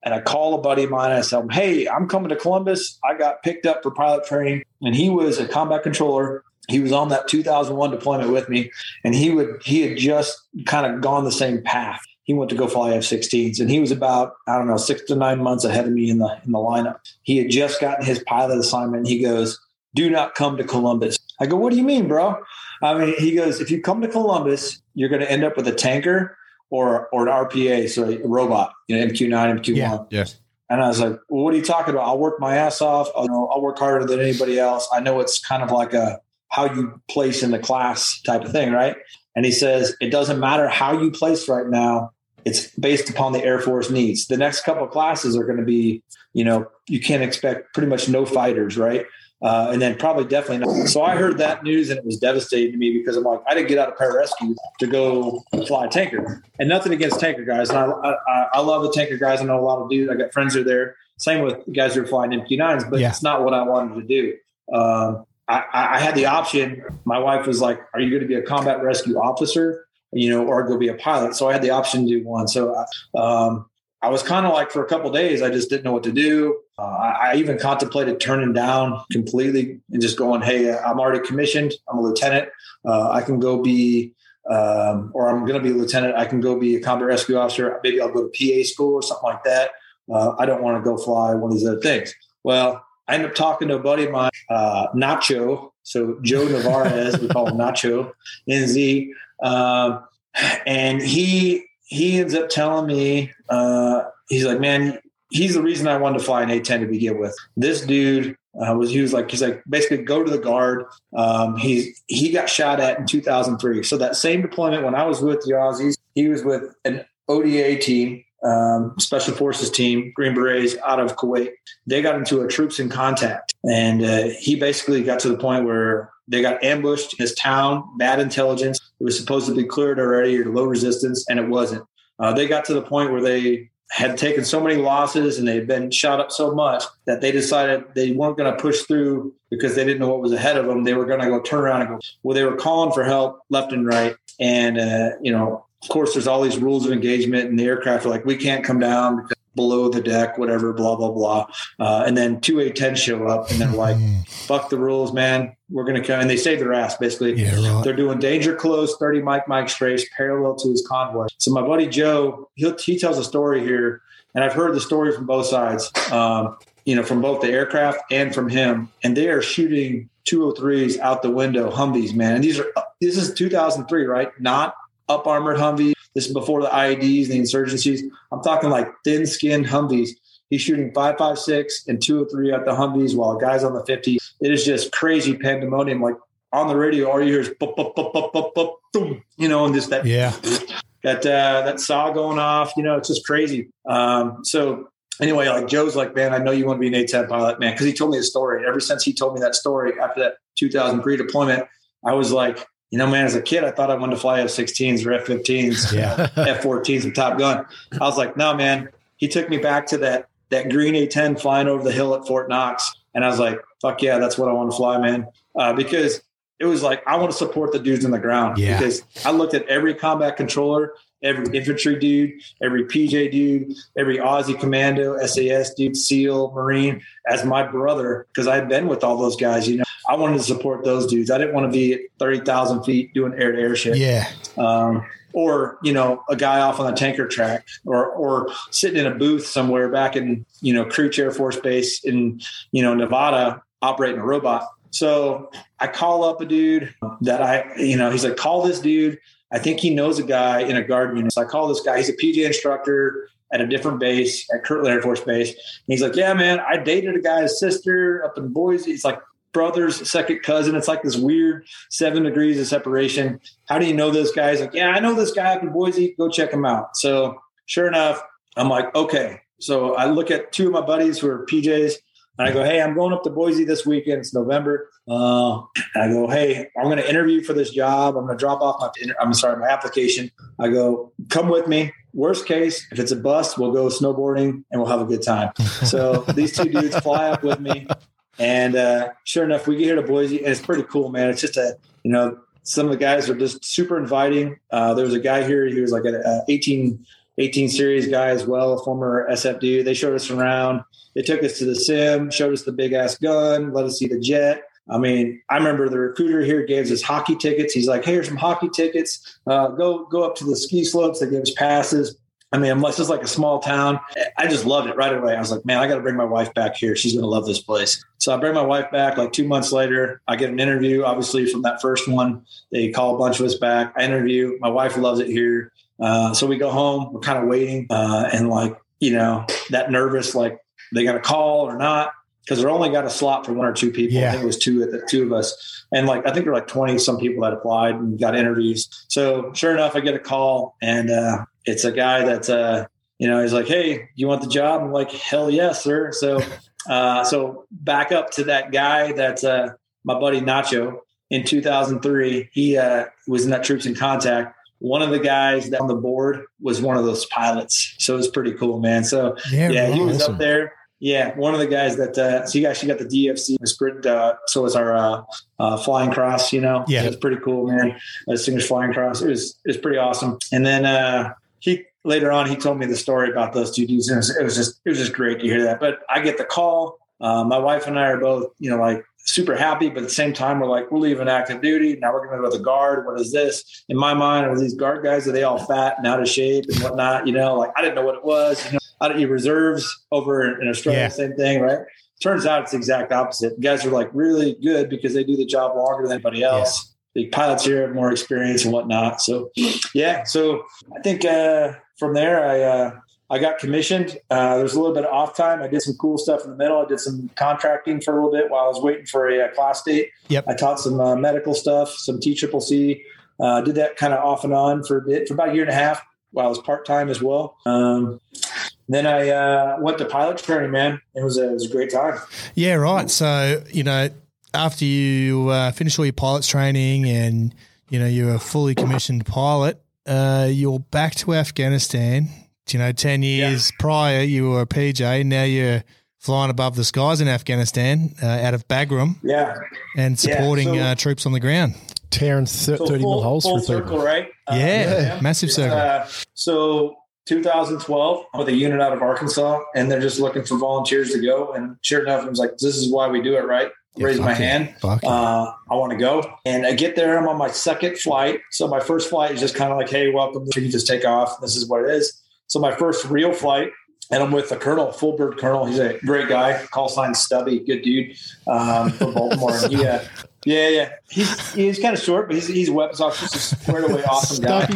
And I call a buddy of mine and I tell him, Hey, I'm coming to Columbus. I got picked up for pilot training. And he was a combat controller. He was on that 2001 deployment with me. And he would, he had just kind of gone the same path. He went to go fly F-16s and he was about, I don't know, six to nine months ahead of me in the, in the lineup. He had just gotten his pilot assignment. He goes, do not come to Columbus. I go, what do you mean, bro? I mean, he goes, if you come to Columbus, you're going to end up with a tanker or or an RPA, so a robot, you know, MQ9, MQ1. Yeah, yeah. And I was like, well, what are you talking about? I'll work my ass off. I'll, you know, I'll work harder than anybody else. I know it's kind of like a how you place in the class type of thing, right? And he says, it doesn't matter how you place right now. It's based upon the Air Force needs. The next couple of classes are going to be, you know, you can't expect pretty much no fighters, right? Uh, and then probably definitely not. So I heard that news and it was devastating to me because I'm like, I didn't get out of pararescue to go fly a tanker. And nothing against tanker guys. And I, I, I love the tanker guys. I know a lot of dudes. I got friends who are there. Same with guys who are flying MQ9s, but Yeah. it's not what I wanted to do. Um, I, I had the option. My wife was like, "Are you going to be a combat rescue officer, you know, or go be a pilot?" So I had the option to do one. So um, I was kind of like, for a couple days, I just didn't know what to do. Uh, I, I even contemplated turning down completely and just going, "Hey, I'm already commissioned. I'm a lieutenant. Uh, I can go be." um, or I'm going to be a lieutenant. I can go be a combat rescue officer. Maybe I'll go to PA school or something like that. Uh, I don't want to go fly one of these other things. Well, I ended up talking to a buddy of mine, uh, Nacho. So Joe Navarez, we call him Nacho, NZ. Um, and he he ends up telling me, uh, he's like, man, he's the reason I wanted to fly an A10 to begin with. This dude uh, was he was like he's like basically go to the guard. Um, he's he got shot at in 2003. So that same deployment when I was with the Aussies, he was with an ODA team, um, Special Forces team, Green Berets out of Kuwait. They got into a troops in contact, and uh, he basically got to the point where they got ambushed in his town. Bad intelligence. It was supposed to be cleared already or low resistance, and it wasn't. Uh, they got to the point where they had taken so many losses and they had been shot up so much that they decided they weren't going to push through because they didn't know what was ahead of them. They were going to go turn around and go. Well, they were calling for help left and right, and uh, you know, of course, there's all these rules of engagement, and the aircraft are like, we can't come down below the deck, whatever, blah blah blah. Uh, and then two A10 show up, and they're like, "Fuck the rules, man. We're gonna come." And they save their ass basically. Yeah, right. They're doing danger close, thirty Mike Mike strafe, parallel to his convoy. So my buddy Joe, he he tells a story here, and I've heard the story from both sides. Um, you know, from both the aircraft and from him, and they are shooting 203s out the window, Humvees, man. And these are this is 2003, right? Not up armored Humvees. This is before the IEDs, and the insurgencies. I'm talking like thin skinned Humvees. He's shooting 556 and 203 at the Humvees while a guy's on the 50. It is just crazy pandemonium. Like on the radio, all you hear is bup, bup, bup, bup, bup, bup, boom, you know, and just that Yeah. that uh, that saw going off. You know, it's just crazy. Um, so anyway, like Joe's like, man, I know you want to be an A10 pilot, man, because he told me the story. Ever since he told me that story after that 2003 deployment, I was like, you know, man, as a kid, I thought I wanted to fly F-16s or F-15s, Yeah. F-14s and Top Gun. I was like, no, man. He took me back to that that green A10 flying over the hill at Fort Knox, and I was like, fuck yeah, that's what I want to fly, man, uh, because it was like I want to support the dudes on the ground Yeah. because I looked at every combat controller, every infantry dude, every PJ dude, every Aussie commando, SAS dude, SEAL, Marine as my brother because I've been with all those guys. You know, I wanted to support those dudes. I didn't want to be at thirty thousand feet doing air to air shit Yeah. um, or you know a guy off on a tanker track or or sitting in a booth somewhere back in you know Creech Air Force Base in you know Nevada operating a robot. So I call up a dude that I you know he's like call this dude. I think he knows a guy in a guard unit. So I call this guy. He's a PJ instructor at a different base at Kirtland Air Force Base. And he's like, yeah, man, I dated a guy's sister up in Boise. It's like brother's second cousin. It's like this weird seven degrees of separation. How do you know this guy? He's like, yeah, I know this guy up in Boise. Go check him out. So sure enough, I'm like, okay. So I look at two of my buddies who are PJs and I go, hey, I'm going up to Boise this weekend. It's November. Uh, and I go, hey, I'm going to interview for this job. I'm going to drop off my, I'm sorry, my application. I go, come with me. Worst case, if it's a bust, we'll go snowboarding and we'll have a good time. So these two dudes fly up with me. And uh, sure enough, we get here to Boise, and it's pretty cool, man. It's just a, you know, some of the guys are just super inviting. Uh, there was a guy here, he was like an uh, 18, 18 series guy as well, a former SF dude. They showed us around. They took us to the sim, showed us the big ass gun, let us see the jet. I mean, I remember the recruiter here gave us hockey tickets. He's like, "Hey, here's some hockey tickets. Uh, go go up to the ski slopes." They gave us passes. I mean, unless it's like a small town, I just loved it right away. I was like, man, I got to bring my wife back here. She's going to love this place. So I bring my wife back like two months later. I get an interview, obviously, from that first one. They call a bunch of us back. I interview. My wife loves it here. Uh, so we go home. We're kind of waiting uh, and like, you know, that nervous, like, they got a call or not because they're only got a slot for one or two people. Yeah. I think it was two at the two of us. And like I think there were like 20 some people that applied and got interviews. So sure enough, I get a call and uh, it's a guy that's uh, you know, he's like, Hey, you want the job? I'm like, Hell yes, sir. So uh, so back up to that guy that's uh, my buddy Nacho in 2003. He uh, was in that troops in contact. One of the guys that on the board was one of those pilots. So it was pretty cool, man. So Yeah. yeah, he was Awesome. up there. Yeah, one of the guys that uh, so he actually got the DFC sprint. Uh, so was our uh, uh, flying cross. You know, Yeah. it's pretty cool, man. A Distinguished flying cross. It was it was pretty awesome. And then uh, he later on he told me the story about those two dudes. And it was, it was just it was just great to hear that. But I get the call. Uh, my wife and I are both, you know, like super happy, but at the same time, we're like, we're leaving active duty. Now we're going to go to the guard. What is this? In my mind, are these guard guys, are they all fat and out of shape and whatnot? You know, like I didn't know what it was. You know, I don't reserves over in Australia, Yeah. same thing, right? Turns out it's the exact opposite. guys are like really good because they do the job longer than anybody else. The pilots here have more experience and whatnot. So, yeah. So I think uh, from there, I uh, I got commissioned. Uh, there's a little bit of off time. I did some cool stuff in the middle. I did some contracting for a little bit while I was waiting for a, uh class date. Yep. I taught some uh, medical stuff, some T Triple C. Uh, did that kind of off and on for a bit, for about a year and a half while I was part time as well. Um, then I uh, went to pilot training, man. It was a, it was a great time. Yeah, right. So, you know, after you uh, finish all your pilot's training and, you know, you're a fully commissioned pilot, uh, you're back to Afghanistan. You know, 10 years prior, you were a PJ. Now you're flying above the skies in Afghanistan uh, out of Bagram Yeah. and supporting so- uh, troops on the ground. Tearing th- So 30 full, mil holes full for people. circle, right? Uh, Yeah, massive circle. Uh, so 2012 with a unit out of Arkansas, and they're just looking for volunteers to go. And sure enough, I was like, "This is why we do it, right?" Yeah, Raise my fuck yeah. hand. Fuck. Uh, I want to go, and I get there. I'm on my second flight. So my first flight is just kind of like, "Hey, welcome. You just take off. This is what it is." So my first real flight. And I'm with the colonel, full bird colonel. He's a great guy. Call sign Stubby, good dude um, from Baltimore. And he, uh, yeah, yeah. He's he's kind of short, but he's he's a weapons officer, just a squared away awesome guy.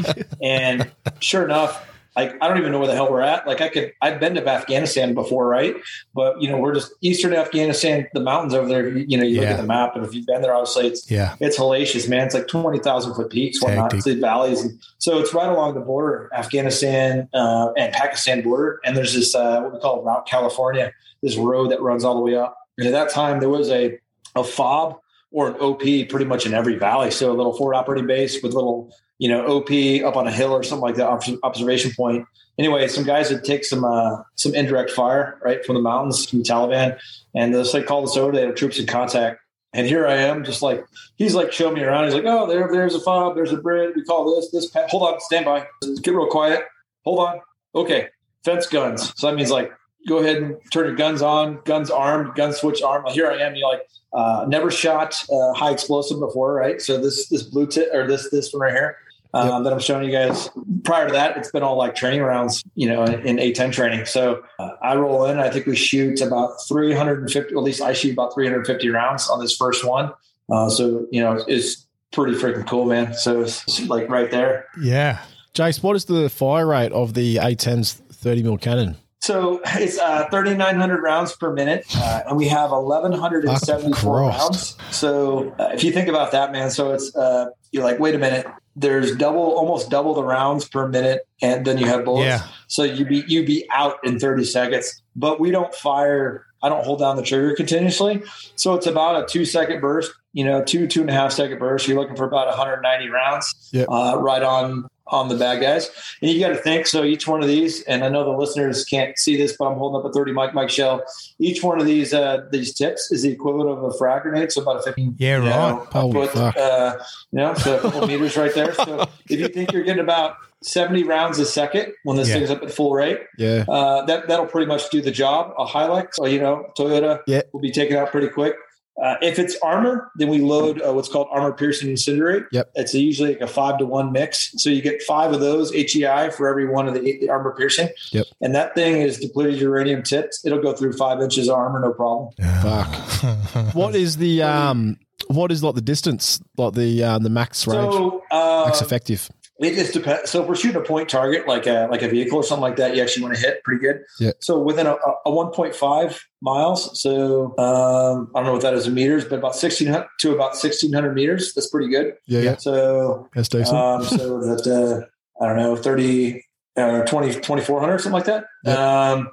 And sure enough, like I don't even know where the hell we're at. Like I could, I've been to Afghanistan before, right? But you know, we're just eastern Afghanistan, the mountains over there. You, know, you look at the map, and if you've been there, obviously it's Yeah. it's hellacious, man. It's like twenty thousand foot peaks, whatnot. It's the valleys, and so it's right along the border, Afghanistan uh, and Pakistan border. And there's this uh, what we call Route California, this road that runs all the way up. And at that time, there was a a fob or an OP pretty much in every valley. So a little forward operating base with little you know OP up on a hill or something like that, observation point. Anyway, some guys would take some uh, some indirect fire right from the mountains from the Taliban, and they like called us over. They had troops in contact. And here I am, just like he's like showing me around. He's like, "Oh, there, there's a fob. There's a bridge. We call this this. Pa- Hold on, stand by. Get real quiet. Hold on. Okay, fence guns. So that means like, go ahead and turn your guns on. Guns armed. Gun switch armed. Here I am. You're like, uh, never shot uh, high explosive before, right? So this this blue tip or this this one right here um, that I'm showing you guys. Prior to that, it's been all like training rounds, you know, in, in A10 training. So uh, I roll in. I think we shoot about 350. At least I shoot about 350 rounds on this first one. Uh, so you know, it's pretty freaking cool, man. So it's, it's like right there. Yeah. Jace, what is the fire rate of the A10's 30 mil cannon? So it's uh, 3,900 rounds per minute, uh, and we have 1,174 rounds. So uh, if you think about that, man, so it's uh, you're like, wait a minute, there's double, almost double the rounds per minute, and then you have bullets. Yeah. So you be you be out in 30 seconds, but we don't fire. I don't hold down the trigger continuously, so it's about a two second burst. You know, two two and a half second burst. You're looking for about 190 rounds, Yep. uh, right on on the bad guys. And you got to think. So each one of these, and I know the listeners can't see this, but I'm holding up a 30 mic mic shell. Each one of these uh, these tips is the equivalent of a frag grenade, so about a 15. Yeah, you know, right. Holy foot, fuck. uh, you know, so a couple meters right there. So if you think you're getting about 70 rounds a second when this Yeah. thing's up at full rate, Yeah. uh, that that'll pretty much do the job. A Hilux, or you know, Toyota, Yeah. will be taken out pretty quick. Uh, if it's armor, then we load uh, what's called armor piercing incendiary. Yep. It's usually like a five to one mix, so you get five of those HEI for every one of the, the armor piercing. Yep. And that thing is depleted uranium tips. It'll go through five inches of armor, no problem. Fuck. What is the um? What is like the distance, like the um, the max range, So uh, max effective? It just depends. So if we're shooting a point target, like a like a vehicle or something like that, you actually want to hit pretty good. Yeah. So within a, a 1.5 miles, so um, I don't know what that is in meters, but about 1600 to about 1600 meters. That's pretty good. Yeah, yeah, So that's decent. um, so that uh, I don't know 30 uh, 20 2400 something like that. Um,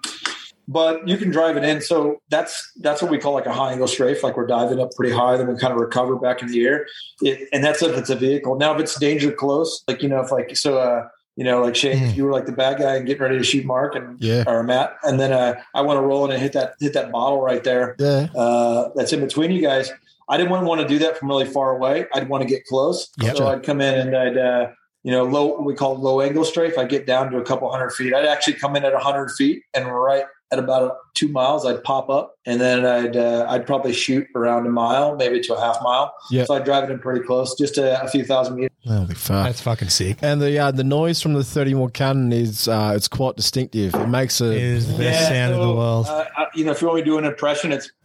but you can drive it in. So that's that's what we call like a high angle strafe. Like we're diving up pretty high, then we kind of recover back in the air. It, and that's if it's a vehicle. Now if it's danger close, like you know, if like so, uh, you know, like Shane, if you were like the bad guy and getting ready to shoot Mark and yeah, or Matt, and then uh, I want to roll in and hit that hit that bottle right there. yeah, Uh, that's in between you guys. I didn't want to do that from really far away. I'd want to get close. Yep. So I'd come in and I'd, uh, you know, low, what we call low angle strafe. I'd get down to a couple hundred feet. I'd actually come in at a 100 feet and right at about two miles, I'd pop up, and then I'd uh, I'd probably shoot around a mile, maybe to a half mile. Yeah. So I'd drive it in pretty close, just a, a few thousand meters. That'll be fun. That's fucking sick. And the uh, the noise from the 30 more cannon is uh, it's quite distinctive. It makes a It is the best sound in the world. Uh, I- you know, if you want me to do an impression, it's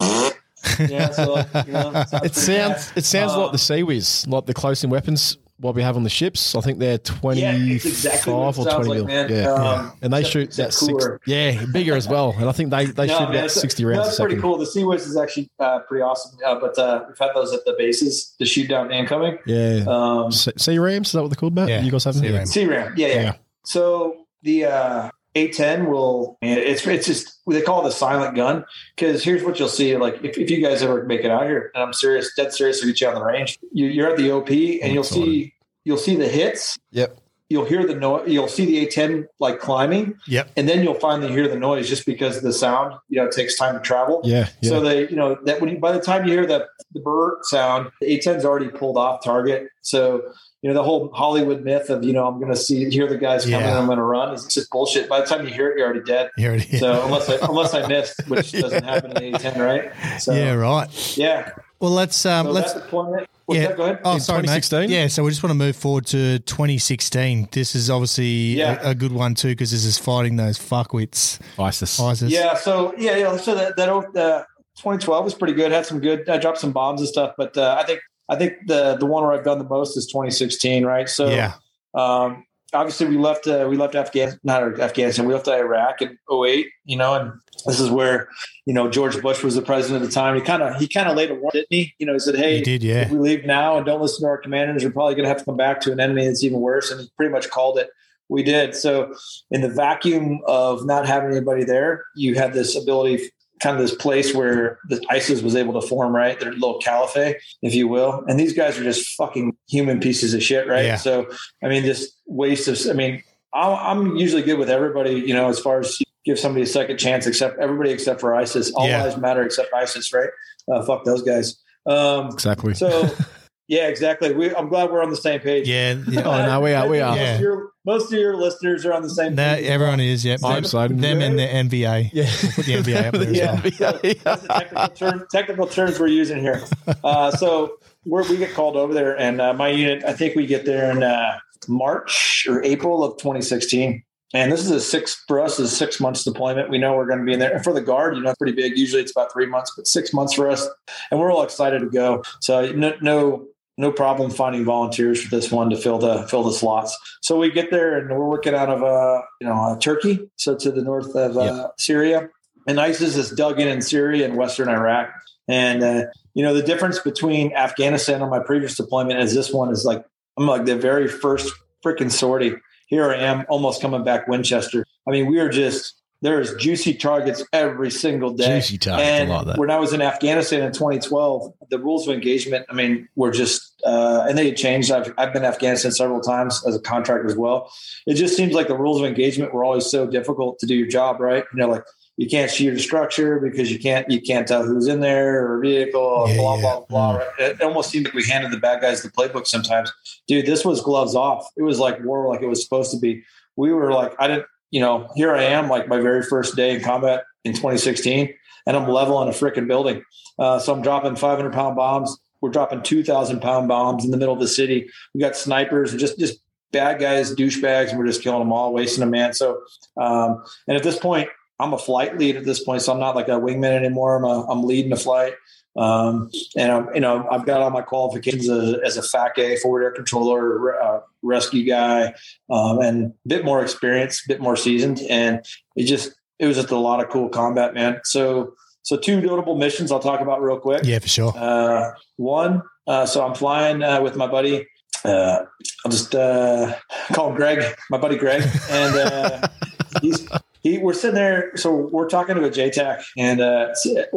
yeah. So you know, it pretty sounds it sounds Uh, like the Sea Whiz, like the close in weapons what we have on the ships. I think they're 25 Yeah, it's exactly what it or sounds 20 like, mil. man. Yeah. Um, And they except- shoot except that six, yeah, bigger as well. And I think they, they No, shoot man, about 60 no, rounds a That's pretty cool. The Sea Whiz is actually uh, pretty awesome. Uh, but uh, we've had those at the bases to shoot down incoming. Yeah. Um, Sea sea Rams, is that what they're called, Matt? Yeah, You guys have them? Sea Yeah. Ram. Sea Ram, yeah, yeah. Yeah. So the uh, A10 will. It's it's just they call it a silent gun because here's what you'll see. Like if, if you guys ever make it out here, and I'm serious, dead serious, to get you on the range, you, you're at the OP and you'll see you'll see the hits. Yep. You'll hear the noise. You'll see the A10 like climbing, Yep. and then you'll finally hear the noise just because the sound. You know, it takes time to travel. Yeah. Yeah. So they, you know, that when you, by the time you hear that the burr sound, the A10's already pulled off target. So you know the whole Hollywood myth of you know I'm going to see hear the guys coming, Yeah. I'm going to run is just bullshit. By the time you hear it, you're already dead. Here it is. So unless I, unless I missed, which doesn't happen in the A10, right? So yeah, right. yeah. Well, let's um, So let's deployment. What's yeah. that? Go ahead. Oh, In sorry, mate. 2016? Yeah, so we just want to move forward to 2016. This is obviously Yeah. a, a good one too because this is fighting those fuckwits. ISIS. ISIS. Yeah. So yeah, yeah. So that that uh, 2012 was pretty good. Had some good. I dropped some bombs and stuff, but uh, I think I think the the one where I've done the most is 2016. Right. So Yeah. um, obviously we left uh, we left Afghanistan not Afghanistan we left Iraq in 08 you know and this is where you know George Bush was the president at the time. He kind of he kind of laid a warning didn't he? You know he said hey He did, if we leave now and don't listen to our commanders we're probably going to have to come back to an enemy that's even worse and he pretty much called it. We did. So in the vacuum of not having anybody there you had this ability kind of this place where the ISIS was able to form, right? Their little caliphate, if you will. And these guys are just fucking human pieces of shit, right? Yeah. So, I mean, just waste of, I mean, I'm, I'm usually good with everybody, you know, as far as give somebody a second chance, except everybody except for ISIS. All Yeah. lives matter except ISIS, right? Uh, fuck those guys. Um, Exactly. so, yeah, exactly. We, I'm glad we're on the same page. Yeah. yeah. Oh, no, we are, we are. Most, Yeah. of your, most of your listeners are on the same That, page. everyone is, yeah. I'm Them, excited. them and the NVA. yeah. Put the NBA up there as Yeah. well. That's the technical, term, technical terms we're using here. Uh, so we're, we get called over there, and uh, my unit, I think we get there in uh, March or April of 2016. And this is a six for us is six months deployment. We know we're going to be in there. And for the guard, you know, it's pretty big. Usually it's about three months, but six months for us. And we're all excited to go. So no no no problem finding volunteers for this one to fill the fill the slots. So we get there and we're working out of uh you know uh, Turkey, so to the north of uh, Syria. And ISIS is dug in in Syria and Western Iraq. And uh, you know the difference between Afghanistan on my previous deployment is this one is like I'm like the very first freaking sortie. Here I am, almost coming back Winchester. I mean, we are just there's juicy targets every single day. Juicy target. And I like that. when I was in Afghanistan in 2012, the rules of engagement, I mean, were just, uh, and they had changed. I've, I've been to Afghanistan several times as a contractor as well. It just seems like the rules of engagement were always so difficult to do your job, right? You know, like you can't shoot a structure because you can't, you can't tell who's in there or vehicle, Yeah, blah, yeah. blah, blah. Right? It almost seemed like we handed the bad guys the playbook sometimes. Dude, this was gloves off. It was like war like it was supposed to be. We were like, I didn't, you know, here I am, like my very first day in combat in 2016, and I'm leveling a freaking building. Uh, so I'm dropping 500 pound bombs. We're dropping 2,000 pound bombs in the middle of the city. We got snipers and just just bad guys, douchebags, and we're just killing them all, wasting them, man. So, um, and at this point, I'm a flight lead at this point, so I'm not like a wingman anymore. I'm a, I'm leading a flight. Um, and I'm, you know, I've got all my qualifications as, as a FAC-A, forward air controller, uh, rescue guy, um, and a bit more experience, a bit more seasoned. And it just, it was just a lot of cool combat, man. So, so two notable missions I'll talk about real quick. Yeah, for sure. Uh, one, uh, so I'm flying uh, with my buddy. Uh, I'll just uh, call him Greg, my buddy Greg, and uh, he's he. We're sitting there, so we're talking to a JTAC, and uh,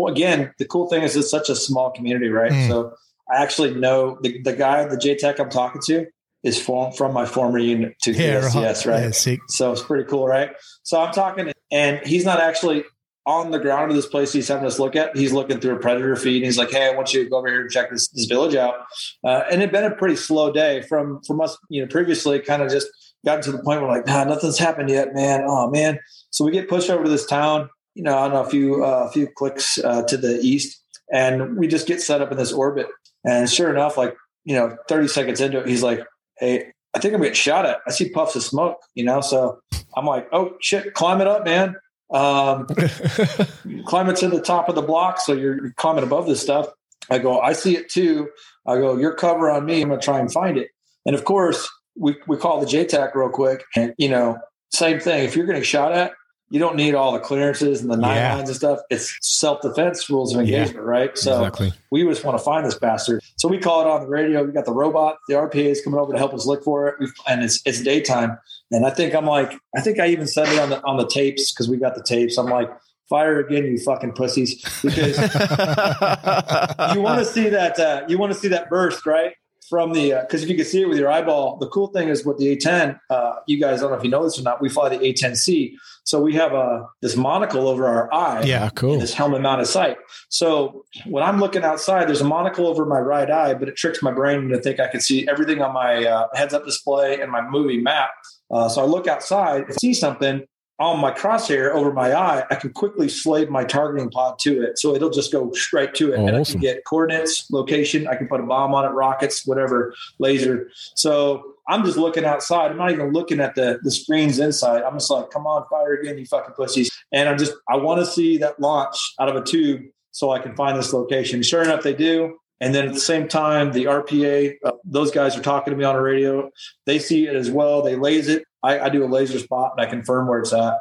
again, the cool thing is it's such a small community, right? Mm. So I actually know the, the guy, the JTAC I'm talking to, is from from my former unit to Yeah, PSCS, right? Yeah. So it's pretty cool, right? So I'm talking, and he's not actually on the ground of this place he's having us look at. He's looking through a predator feed. And he's like, "Hey, I want you to go over here and check this, this village out." Uh, and it'd been a pretty slow day from from us, you know, previously. Kind of just gotten to the point where like, nah, nothing's happened yet, man. Oh man. So we get pushed over to this town. you know, I don't know, a few, uh, a few clicks uh, to the east. And we just get set up in this orbit. And sure enough, like, you know, 30 seconds into it, he's like, Hey, I think I'm getting shot at. I see puffs of smoke, you know? So I'm like, Oh shit, climb it up, man. Um, climb it to the top of the block. So you're climbing above this stuff. I go, I see it too. I go, you're cover on me. I'm going to try and find it. And of course, we, we call the JTAC real quick. And, you know, same thing. If you're getting shot at, you don't need all the clearances and the nine Yeah. lines and stuff. It's self defense rules of Yeah. engagement, right? So Exactly. we just want to find this bastard. So we call it on the radio. We got the robot, the RPA is coming over to help us look for it, We've, and it's it's daytime. And I think I'm like, I think I even said it on the on the tapes because we got the tapes. I'm like, fire again, you fucking pussies, because you want to see that uh, you want to see that burst right from the because if you can see it with your eyeball the cool thing is with the a10 uh, you guys don't know if you know this or not we fly the a10c so we have a this monocle over our eye. Yeah, cool. this helmet mounted sight. So when i'm looking outside there's a monocle over my right eye but it tricks my brain to think i can see everything on my uh, heads up display and my movie map. Uh, so i look outside if I see something on my crosshair over my eye, I can quickly slave my targeting pod to it. So it'll just go straight to it. Oh, and I can get coordinates, location. I can put a bomb on it, rockets, whatever, laser. So I'm just looking outside. I'm not even looking at the, the screens inside. I'm just like, come on, fire again, you fucking pussies. And I'm just, I want to see that launch out of a tube so I can find this location. Sure enough, they do. And then at the same time, the RPA, uh, those guys are talking to me on the radio. They see it as well. They laser it. I, I do a laser spot and I confirm where it's at.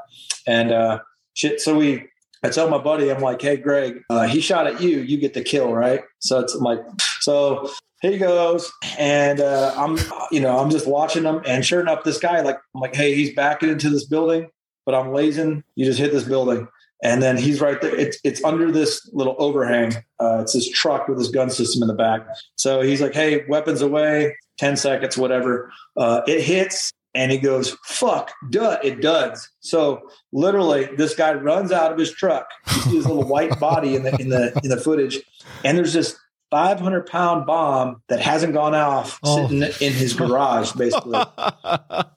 And uh, shit. So we, I tell my buddy, I'm like, hey, Greg, uh, he shot at you. You get the kill, right? So it's I'm like, so he goes. And uh, I'm, you know, I'm just watching him. And sure enough, this guy, like, I'm like, hey, he's backing into this building, but I'm lasing. You just hit this building. And then he's right there. It's it's under this little overhang. Uh, it's this truck with his gun system in the back. So he's like, "Hey, weapons away, ten seconds, whatever." Uh, it hits, and he goes, "Fuck, duh!" It does. So literally, this guy runs out of his truck. You see his little white body in the in the in the footage, and there's this 500 pound bomb that hasn't gone off Oh. sitting in his garage, basically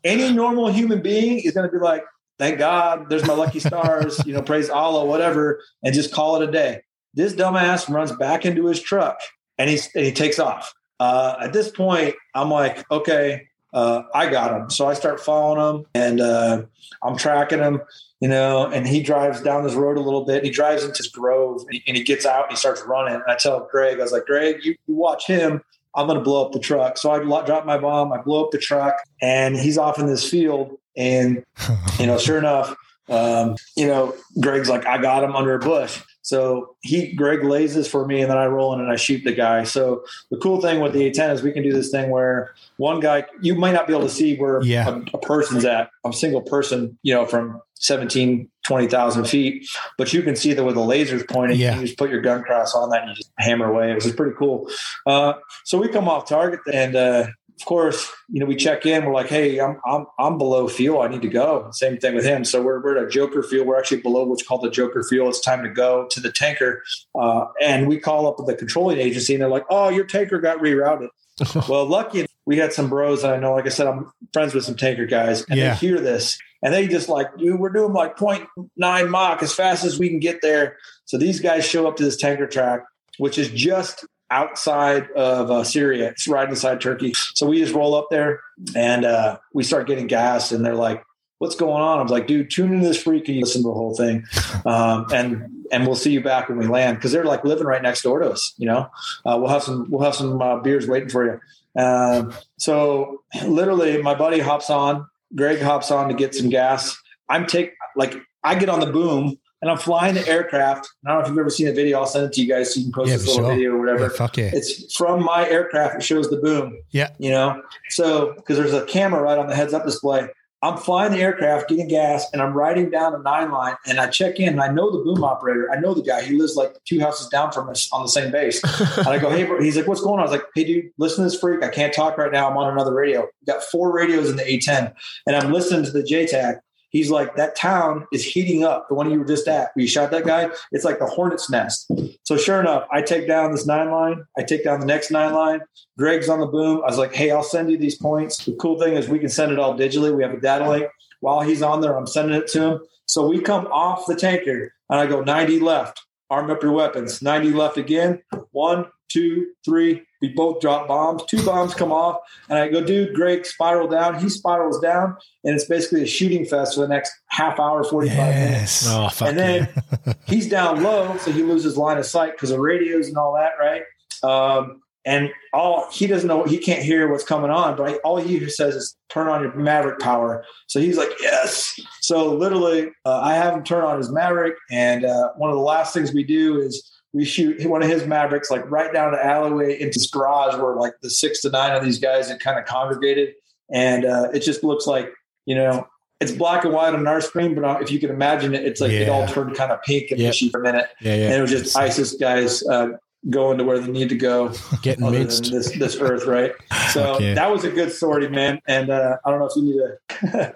any normal human being is going to be like, thank God, there's my lucky stars, you know, praise Allah, whatever, and just call it a day. This dumbass runs back into his truck and he's and he takes off. Uh, at this point, I'm like, okay, uh, I got him. So I start following him and uh, I'm tracking him, you know, and he drives down this road a little bit. And he drives into his grove and he, and he gets out and he starts running. And I tell Greg, I was like, Greg, you, you watch him. I'm going to blow up the truck. So I drop my bomb. I blow up the truck, and he's off in this field. And you know, sure enough, um, you know, Greg's like, I got him under a bush. So he, Greg this for me, and then I roll in and I shoot the guy. So the cool thing with the A10 is we can do this thing where one guy, you might not be able to see where Yeah. a, a person's at, a single person, you know, from 17, 20,000 feet, but you can see that with the lasers pointing, Yeah. you just put your gun cross on that and you just hammer away. It was pretty cool. Uh, so we come off target and, uh, of course, you know, we check in. We're like, "Hey, I'm I'm I'm below fuel. I need to go." Same thing with him. So we're we're at a Joker fuel. We're actually below what's called the Joker fuel. It's time to go to the tanker, uh, and we call up the controlling agency, and they're like, "Oh, your tanker got rerouted." well, lucky we had some bros that I know. Like I said, I'm friends with some tanker guys, and Yeah. they hear this, and they just like, "Dude, we're doing like 0.9 Mach as fast as we can get there." So these guys show up to this tanker track, which is just outside of uh, Syria. It's right inside Turkey. So we just roll up there and uh, we start getting gas, and they're like, "What's going on?" I was like, "Dude, tune into this freak and you listen to the whole thing, um, and and we'll see you back when we land because they're like living right next door to us. You know, uh, we'll have some we'll have some uh, beers waiting for you." Um, so literally, my buddy hops on. Greg hops on to get some gas. I'm take like I get on the boom and I'm flying the aircraft. I don't know if you've ever seen a video. I'll send it to you guys so you can post Yeah, this little sure. video or whatever. Yeah, fuck yeah. It's from my aircraft. It shows the boom. Yeah. You know, so because there's a camera right on the heads up display. I'm flying the aircraft, getting gas, and I'm riding down a nine line. And I check in, and I know the boom operator. I know the guy. He lives like two houses down from us on the same base. and I go, "Hey, bro." He's like, "What's going on?" I was like, "Hey, dude, listen to this freak. I can't talk right now. I'm on another radio. We've got four radios in the A10, and I'm listening to the JTAC." He's like, that town is heating up. The one you were just at, where you shot that guy, it's like the hornet's nest. So sure enough, I take down this nine line. I take down the next nine line. Greg's on the boom. I was like, hey, I'll send you these points. The cool thing is we can send it all digitally. We have a data link. While he's on there, I'm sending it to him. So we come off the tanker and I go 90 left. Arm up your weapons. 90 left again. One, two, three. We both drop bombs. Two bombs come off, and I go, dude, Greg, spiral down. He spirals down, and it's basically a shooting fest for the next half hour, 45 minutes. Oh, fuck And then yeah. he's down low, so he loses line of sight because of radios and all that, right? Um, and all he doesn't know, he can't hear what's coming on, but all he says is turn on your Maverick power. So he's like, yes. So literally, uh, I have him turn on his Maverick, and uh, one of the last things we do is we shoot one of his Mavericks like right down the alleyway into his garage, where like the six to nine of these guys had kind of congregated, and uh, it just looks like you know. It's black and white on our screen, but uh, if you can imagine it, it's like it all turned kind of pink and Yeah. fishy for a minute. Yeah, And it was just ISIS guys uh, going to where they need to go Getting other minced. this, this earth, right? So Fuck yeah. that was a good sortie, man. And uh, I don't know if you need a,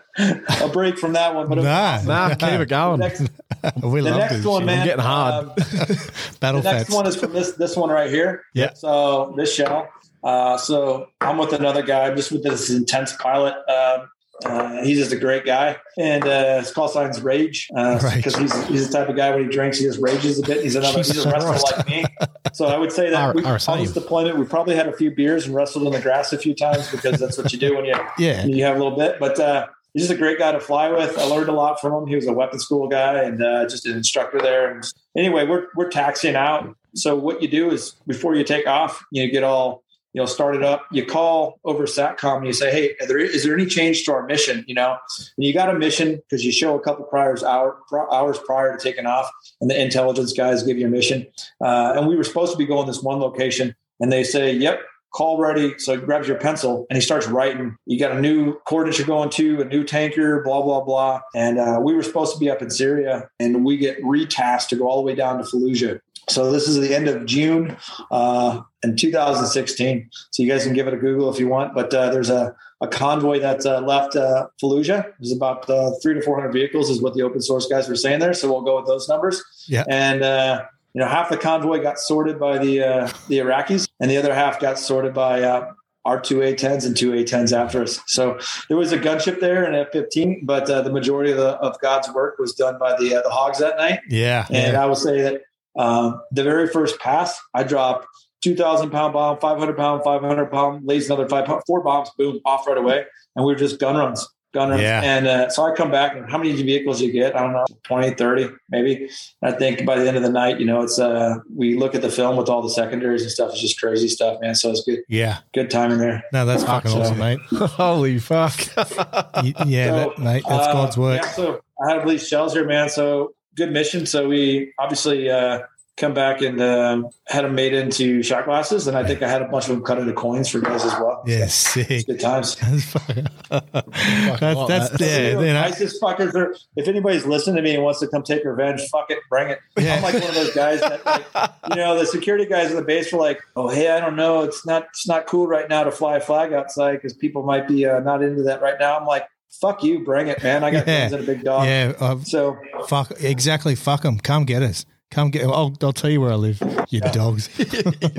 a break from that one, but it was Nah. Nah, keep it The going. next, we the love next this. one, shit. man. getting hard. um, Battle the next fats. one is from this this one right here. Yeah. So this shell. Uh, so I'm with another guy. I'm just with this intense pilot. Um, uh, he's just a great guy, and uh, his call sign's Rage because Rage. he's he's the type of guy when he drinks, he just rages a bit. He's another he's a wrestler Christ. like me. So I would say that Our- we, our on this deployment, we probably had a few beers and wrestled in the grass a few times because that's what you do when you Yeah. you have a little bit. But uh, he's just a great guy to fly with. I learned a lot from him. He was a weapons school guy and uh, just an instructor there. And anyway, we're we're taxiing out. So what you do is before you take off, you get all you know start it up. You call over Satcom and you say, "Hey, there, is there any change to our mission?" You know, and you got a mission because you show a couple priors hour, hours prior to taking off, and the intelligence guys give you a mission. Uh, and we were supposed to be going this one location, and they say, "Yep, call ready. So he grabs your pencil and he starts writing. You got a new coordinates you're going to, a new tanker, blah, blah, blah. And uh, we were supposed to be up in Syria and we get retasked to go all the way down to Fallujah. So this is the end of June uh, in 2016. So you guys can give it a Google if you want. But uh, there's a, a convoy that uh, left uh, Fallujah. There's about uh, three to 400 vehicles is what the open source guys were saying there. So we'll go with those numbers. Yeah. And uh, you know, half the convoy got sorted by the uh, the Iraqis, and the other half got sorted by uh, our two A-10s and two A-10s after us. So there was a gunship there, an F-15, but uh, the majority of, the, of God's work was done by the uh, the Hogs that night. Yeah. And yeah. I will say that um, the very first pass, I dropped 2,000 pound bomb, 500 pound, 500 pound, lays another five pound, four bombs, boom, off right away. And we were just gun runs, gun runs. Yeah. And uh, so I come back and how many vehicles you get? I don't know, 20, 30, maybe. I think by the end of the night, you know, it's, uh, we look at the film with all the secondaries and stuff. It's just crazy stuff, man. So it's good, Yeah. good timing there. No, that's fucking so- awesome, mate. Holy fuck. Yeah, So, that, mate, that's uh, God's work. Yeah, so I had these shells here, man. So good mission. So we obviously uh, come back and um, had them made into shot glasses, and I think I had a bunch of them cut into coins for guys as well. Yeah, So, good times. That's fucking- that's, love that's that. yeah, You know, you know, ISIS fuckers are. If anybody's listening to me and wants to come take revenge, fuck it, bring it. Yeah. I'm like one of those guys that, like, you know, the security guys in the base were like, "Oh, hey, I don't know, it's not, it's not cool right now to fly a flag outside because people might be uh, not into that right now." I'm like, "Fuck you, bring it, man. I got Yeah. guns and a big dog." yeah. Uh, So fuck exactly. Fuck them. Come get us. Come get. I'll, I'll tell you where I live. You dogs.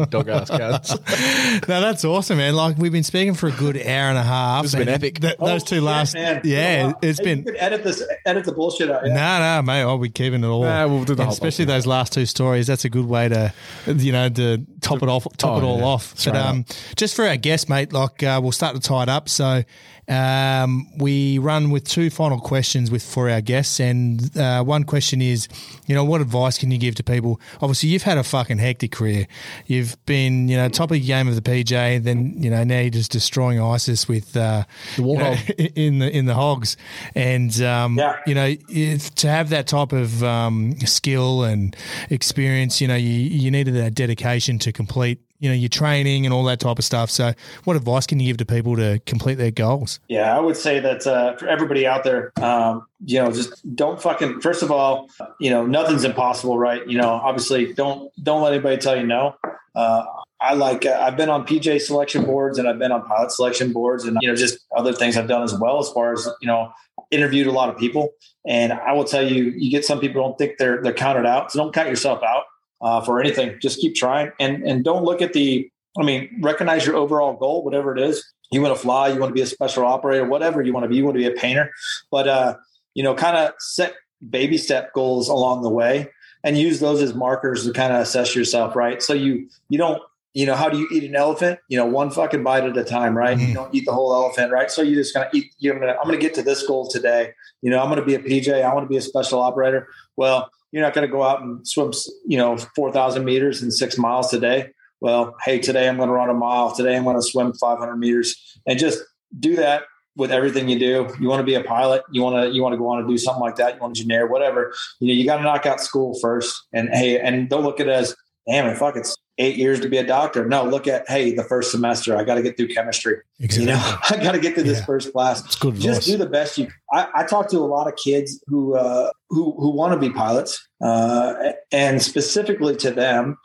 Dog ass cats. no, that's awesome, man. Like we've been speaking for a good hour and a half. This has been epic. th- those Oh, two shit, last, man. yeah, wow. it's Hey, been. You could edit this, edit the bullshit out. No, Yeah. no, mate. I'll be keeping it all. Nah, we'll do the And whole especially bunch. those last two stories. That's a good way to, you know, to top it off, top Oh, it all yeah. off. Straight but up. um, just for our guest, mate, like uh, we'll start to tie it up. So um, we run with two final questions with for our guests, and uh, one question is, you know, what advice can you give to people? Obviously, you've had a fucking hectic career. You've been, you know, top of the game of the PJ. Then, you know, now you're just destroying ISIS with uh, The you know, in the in the hogs, and um, Yeah. you know, if, to have that type of um, skill and experience, you know, you, you needed that dedication to complete, you know, your training and all that type of stuff. So, what advice can you give to people to complete their goals? Yeah, I would say that uh, for everybody out there, um, you know, just don't fucking. First of all, you know, nothing's impossible, right? You know, obviously, don't don't let anybody tell you no. Uh, I like. Uh, I've been on PJ selection boards and I've been on pilot selection boards, and you know, just other things I've done as well. As far as you know, interviewed a lot of people, and I will tell you, you get some people don't think they're they're counted out. So don't count yourself out uh, for anything. Just keep trying, and and don't look at the. I mean, recognize your overall goal, whatever it is. You want to fly, you want to be a special operator, whatever you want to be. You want to be a painter, but uh, you know, kind of set baby step goals along the way and use those as markers to kind of assess yourself, right? So you you don't you know how do you eat an elephant? You know, one fucking bite at a time, right? Mm-hmm. You don't eat the whole elephant, right? So you just of eat. You're gonna I'm gonna get to this goal today. You know, I'm gonna be a PJ. I want to be a special operator. Well, you're not gonna go out and swim, you know, four thousand meters in six miles today. Well, hey, today I'm going to run a mile. Today I'm going to swim 500 meters, and just do that with everything you do. You want to be a pilot. You want to you want to go on and do something like that. You want to engineer, whatever. You know, you got to knock out school first. And hey, and don't look at it as damn, fuck, it's eight years to be a doctor. No, look at hey, the first semester, I got to get through chemistry. Exactly. You know, I got to get through yeah. this first class. It's good Just do the best you. I, I talk to a lot of kids who uh, who who want to be pilots, uh, and specifically to them,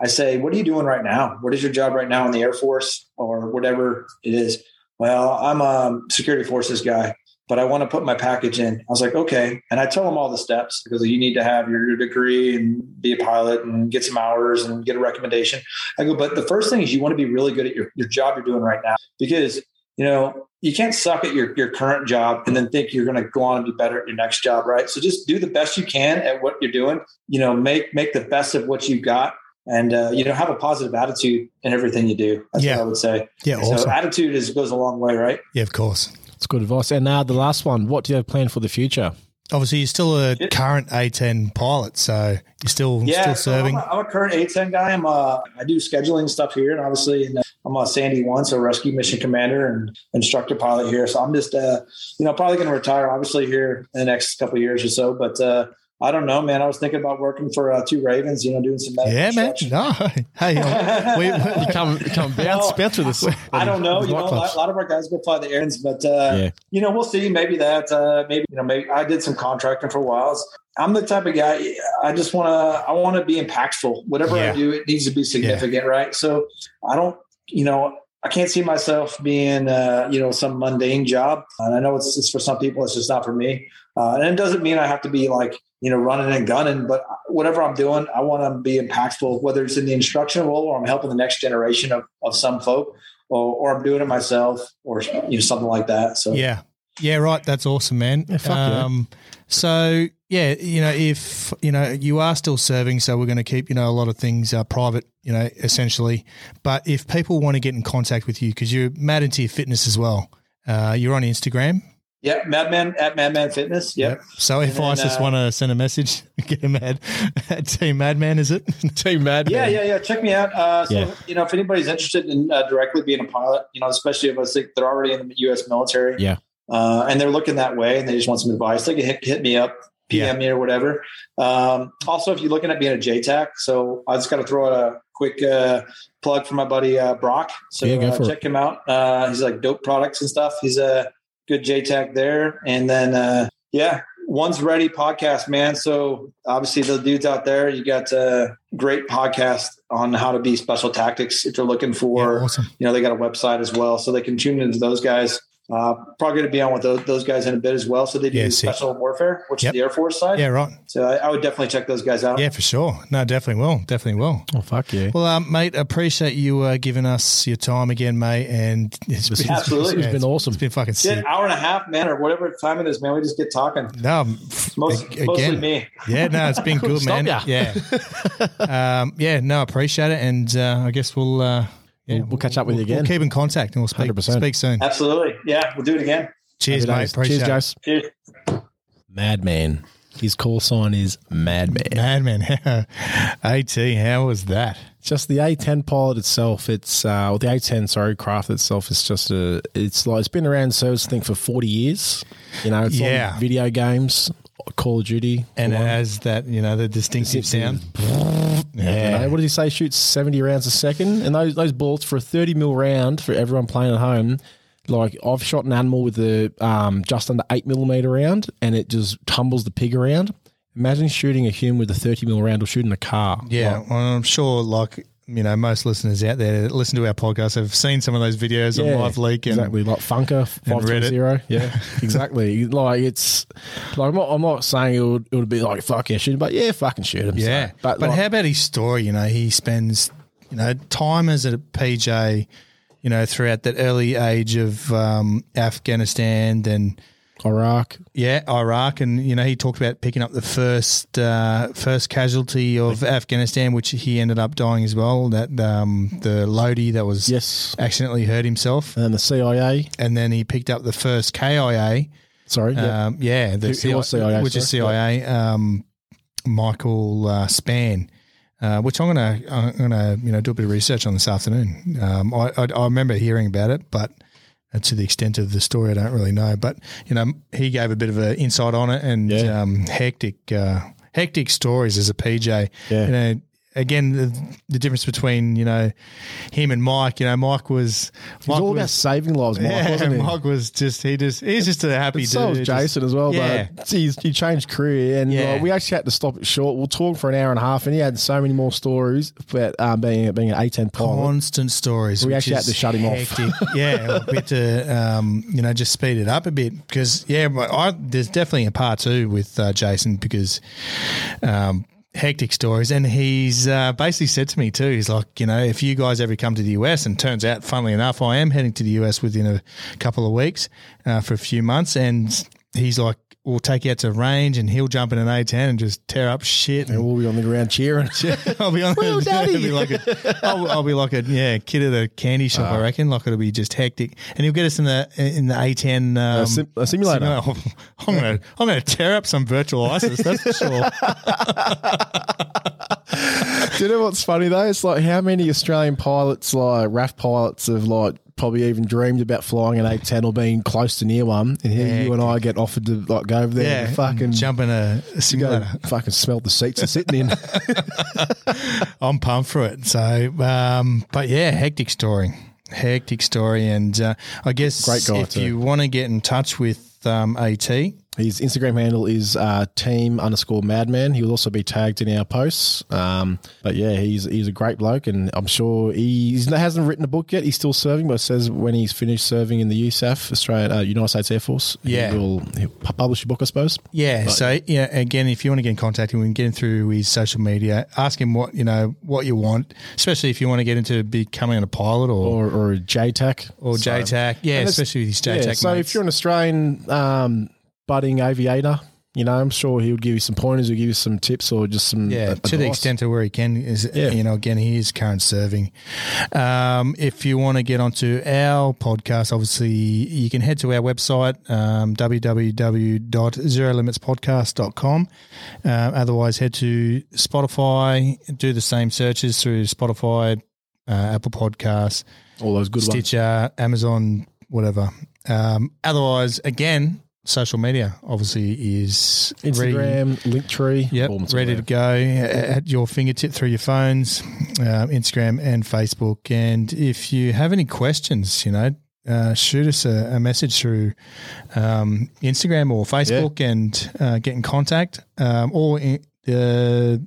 I say, "What are you doing right now? What is your job right now in the Air Force or whatever it is?" well, I'm a security forces guy, but I want to put my package in. I was like, okay. And I tell them all the steps because you need to have your degree and be a pilot and get some hours and get a recommendation. I go, but the first thing is you want to be really good at your, your job you're doing right now because, you know, you can't suck at your, your current job and then think you're going to go on and be better at your next job. Right. So just do the best you can at what you're doing, you know, make, make the best of what you've got and uh, you know have a positive attitude in everything you do. That's yeah. what I would say. Yeah, awesome. so attitude is goes a long way, right? Yeah, of course. It's good advice. And now the last one. What do you have planned for the future? Obviously, you're still a current A10 pilot, so you're still yeah, still serving. So I'm, a, I'm, a current A10 guy. I'm a, uh, I do scheduling stuff here, and obviously, and I'm a Sandy one, so rescue mission commander and instructor pilot here. So I'm just, uh, you know, probably going to retire, obviously, here in the next couple years or so. But uh, I don't know, man. I was thinking about working for uh, two Ravens, you know, doing some yeah, man. No, hey, we, we, come come bounce, bounce with us. I don't know. You know, a lot, a lot, of our guys go fly the errands, but uh, yeah. you know, we'll see. Maybe that. Uh, maybe you know, maybe I did some contracting for a while. I'm the type of guy. I just want to. I want to be impactful. Whatever yeah. I do, it needs to be significant, yeah. right? So I don't. You know, I can't see myself being, uh, you know, some mundane job. And I know it's, it's for some people, it's just not for me. Uh, and it doesn't mean I have to be like, you know, running and gunning, but whatever I'm doing, I want to be impactful, whether it's in the instruction role or I'm helping the next generation of, of some folk or, or I'm doing it myself or, you know, something like that. So, yeah. Yeah, right. That's awesome, man. Yeah, um, yeah. So, yeah, you know, if, you know, you are still serving, so we're going to keep, you know, a lot of things uh, private, you know, essentially. But if people want to get in contact with you, because you're mad into your fitness as well, uh, you're on Instagram. Yeah, Madman at Madman Fitness. Yep. yep. So if I just uh, want to send a message, get a mad at Team Madman, is it? Team Madman. Yeah, yeah, yeah. Check me out. Uh, so yeah. you know, if anybody's interested in uh, directly being a pilot, you know, especially if I think they're already in the U.S. military, yeah, uh, and they're looking that way and they just want some advice, they can hit, hit me up, PM yeah. me or whatever. Um, also, if you're looking at being a JTAC, so I just got to throw out a quick uh, plug for my buddy uh, Brock. So yeah, check it. him out. he's like dope products and stuff. He's a good JTAC there. And then, uh, yeah, Ones Ready podcast, man. So obviously the dudes out there, you got a great podcast on how to be special tactics if you're looking for, yeah, awesome. you know, they got a website as well. So they can tune into those guys. Uh, probably going to be on with those, those, guys in a bit as well. So they do yeah, special warfare, which yep. is the Air Force side. Yeah, right. So I, I, would definitely check those guys out. Yeah, for sure. No, definitely will. Definitely will. Oh, fuck yeah. Well, um, mate, appreciate you uh, giving us your time again, mate. And it's been, absolutely, it's, it's been awesome. It's been fucking sick. An hour and a half, man, or whatever time it is, man. We just get talking. No, Most, again, mostly me. Yeah, no, it's been good, man. Yeah, um, yeah. No, appreciate it, and uh, I guess we'll. Yeah, we'll, we'll, catch up with we'll, you again. We'll keep in contact and we'll speak, 100%. speak soon. Absolutely. Yeah, we'll do it again. Cheers, mate. Appreciate Cheers, guys. Cheers. Madman. His call sign is Madman. Madman. AT, how was that? Just the A10 pilot itself. It's uh, well, the A10 sorry craft itself is just a. It's like it's been around service I think for forty years. You know, it's yeah. on video games, Call of Duty, and it has that you know the distinctive sound. Yeah. You what did he say? Shoots seventy rounds a second, and those those bullets for a thirty mil round for everyone playing at home like I've shot an animal with a um, just under eight millimeter round, and it just tumbles the pig around. Imagine shooting a human with a thirty mil round or shooting a car. Yeah, like, well, I'm sure. Like you know most listeners out there that listen to our podcast have seen some of those videos on Live Leak and exactly like Funker five Reddit. zero. Yeah, exactly. Like it's like I'm not, I'm not saying it would, it would be like fuck yeah shoot him, but yeah fucking shoot him. Yeah, So, but, but like, how about his story? You know, he spends you know time as a PJ, you know, throughout that early age of um, Afghanistan, then Iraq. yeah, Iraq, and you know he talked about picking up the first uh, first casualty of Afghanistan, which he ended up dying as well. That um, the Lodi that was Yes, accidentally hurt himself, and the CIA. and then he picked up the first KIA. Sorry, yeah. Um, yeah, the Who- who was CIA, which is sorry? CIA. Um, Michael uh, Spann, uh, which I'm gonna I'm gonna you know do a bit of research on this afternoon. Um, I, I I remember hearing about it, but uh, to the extent of the story, I don't really know. But you know, he gave a bit of an insight on it, and Yeah. um, hectic uh, hectic stories as a PJ. Yeah. You know, again, the, the difference between you know him and Mike. You know, Mike was Mike all was, about saving lives, Mike, yeah, wasn't he? Mike was just he just he's just a happy so was dude. Jason as well, Yeah. but he's, he changed career, and Yeah. like, we actually had to stop it short. We'll talk for an hour and a half, and he had so many more stories about um, being being an A10 pilot. constant stories. We actually had to shut him off. hectic. yeah, we had to, um, you know, just speed it up a bit because, yeah, I, there's definitely a part two with uh, Jason because um, hectic stories. And he's uh, basically said to me too, he's like, you know, if you guys ever come to the US, and turns out, funnily enough, I am heading to the US within a couple of weeks uh, for a few months. And he's like, we'll take you out to range and he'll jump in an A10 and just tear up shit. and we'll be on the ground cheering. I'll be on the, I'll Daddy. be like a, I'll, I'll be like a yeah kid at a candy shop. Ah. I reckon like it'll be just hectic, and he'll get us in the in the A10 um, A sim- a simulator. I'm gonna I'm gonna tear up some virtual ISIS. That's for sure. Do you know what's funny though? It's like how many Australian pilots, like RAF pilots, have like probably even dreamed about flying an A10 or being close to near one, and here Yeah. you and I get offered to like go over there Yeah, and fucking jump in a, simulator. fucking smell the seats they're sitting in. I'm pumped for it. So, um, but yeah, hectic story, hectic story, and uh, I guess if too. you want to get in touch with um, AT, His Instagram handle is uh, team underscore madman. He will also be tagged in our posts. Um, but yeah, he's he's a great bloke, and I'm sure he hasn't written a book yet. He's still serving, but it says when he's finished serving in the USAF, Australian uh, United States Air Force, Yeah. he will he'll publish a book, I suppose. Yeah. so yeah, again, if you want to get in contact with him, get him through his social media. Ask him what you know, what you want, especially if you want to get into becoming a pilot or Or or JTAC or So- JTAC. Yeah, especially with his JTAC. Yeah, so mates. if you're an Australian um, budding aviator, you know, I'm sure he would give you some pointers, he'll give you some tips, or just some yeah, uh, to the extent to where he can is, Yeah. you know, again, he is current serving. Um, if you want to get onto our podcast, obviously you can head to our website, um, www.zerolimitspodcast.com. Uh, otherwise, head to Spotify, do the same searches through Spotify, uh, Apple Podcasts, all those good ones. Stitcher, Amazon, whatever. Um, otherwise, again, social media obviously is ready- Instagram, Linktree, Yep, ready to go at your fingertip through your phones, um, Instagram and Facebook. And if you have any questions, you know, uh, shoot us a, a message through um, Instagram or Facebook and uh, get in contact. Um, or in, uh,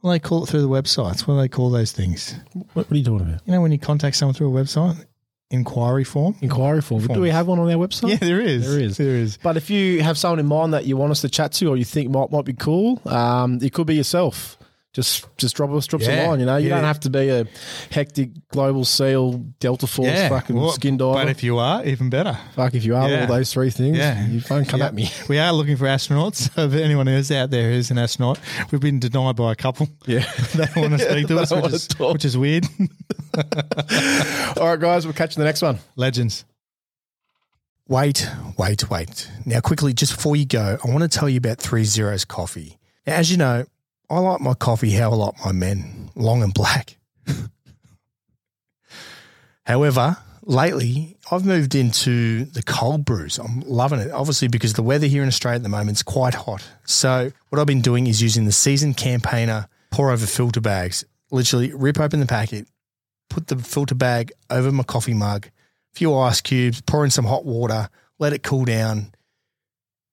what do they call it through the websites? What do they call those things? What, what are you talking about? You know, when you contact someone through a website, inquiry form. Inquiry form. Do we have one on our website? Yeah, there is. There is. There is. But if you have someone in mind that you want us to chat to or you think might might be cool, um, it could be yourself. Just just drop us drop us Yeah, a line. You know, you yeah. don't have to be a hectic global seal Delta Force fucking well, skin diver. But if you are, even better. Fuck, if you are Yeah. all those three things, Yeah. you phone come Yeah. at me. We are looking for astronauts. So if anyone who's out there who's an astronaut, we've been denied by a couple. Yeah. they don't want to speak to us, which wanna is, which is weird. all right, guys, we'll catch you in the next one. Legends. Wait, wait, wait. Now, quickly, just before you go, I want to tell you about Three Zeros Coffee. Now, as you know, I like my coffee how I like my men, long and black. However, lately I've moved into the cold brews. I'm loving it, obviously, because the weather here in Australia at the moment is quite hot. So, what I've been doing is using the seasoned campaigner pour over filter bags. Literally, rip open the packet, put the filter bag over my coffee mug, a few ice cubes, pour in some hot water, let it cool down,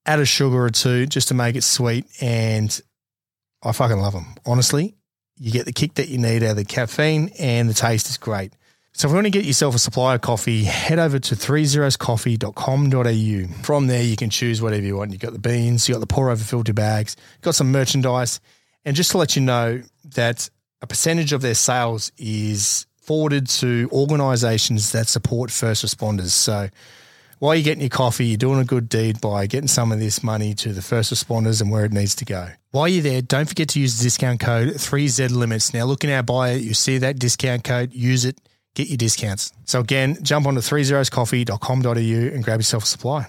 add a sugar or two just to make it sweet, and I fucking love them. Honestly, You get the kick that you need out of the caffeine, and the taste is great. So if you want to get yourself a supply of coffee, head over to 30coffee.com.au. From there, you can choose whatever you want. You've got the beans, you've got the pour over filter bags, got some merchandise. And just to let you know that a percentage of their sales is forwarded to organisations that support first responders. So while you're getting your coffee, you're doing a good deed by getting some of this money to the first responders and where it needs to go. While you're there, don't forget to use the discount code 3Z Limits. Now, look in our bio, you see that discount code, use it, get your discounts. So, again, jump on to 30coffee.com.au and grab yourself a supply.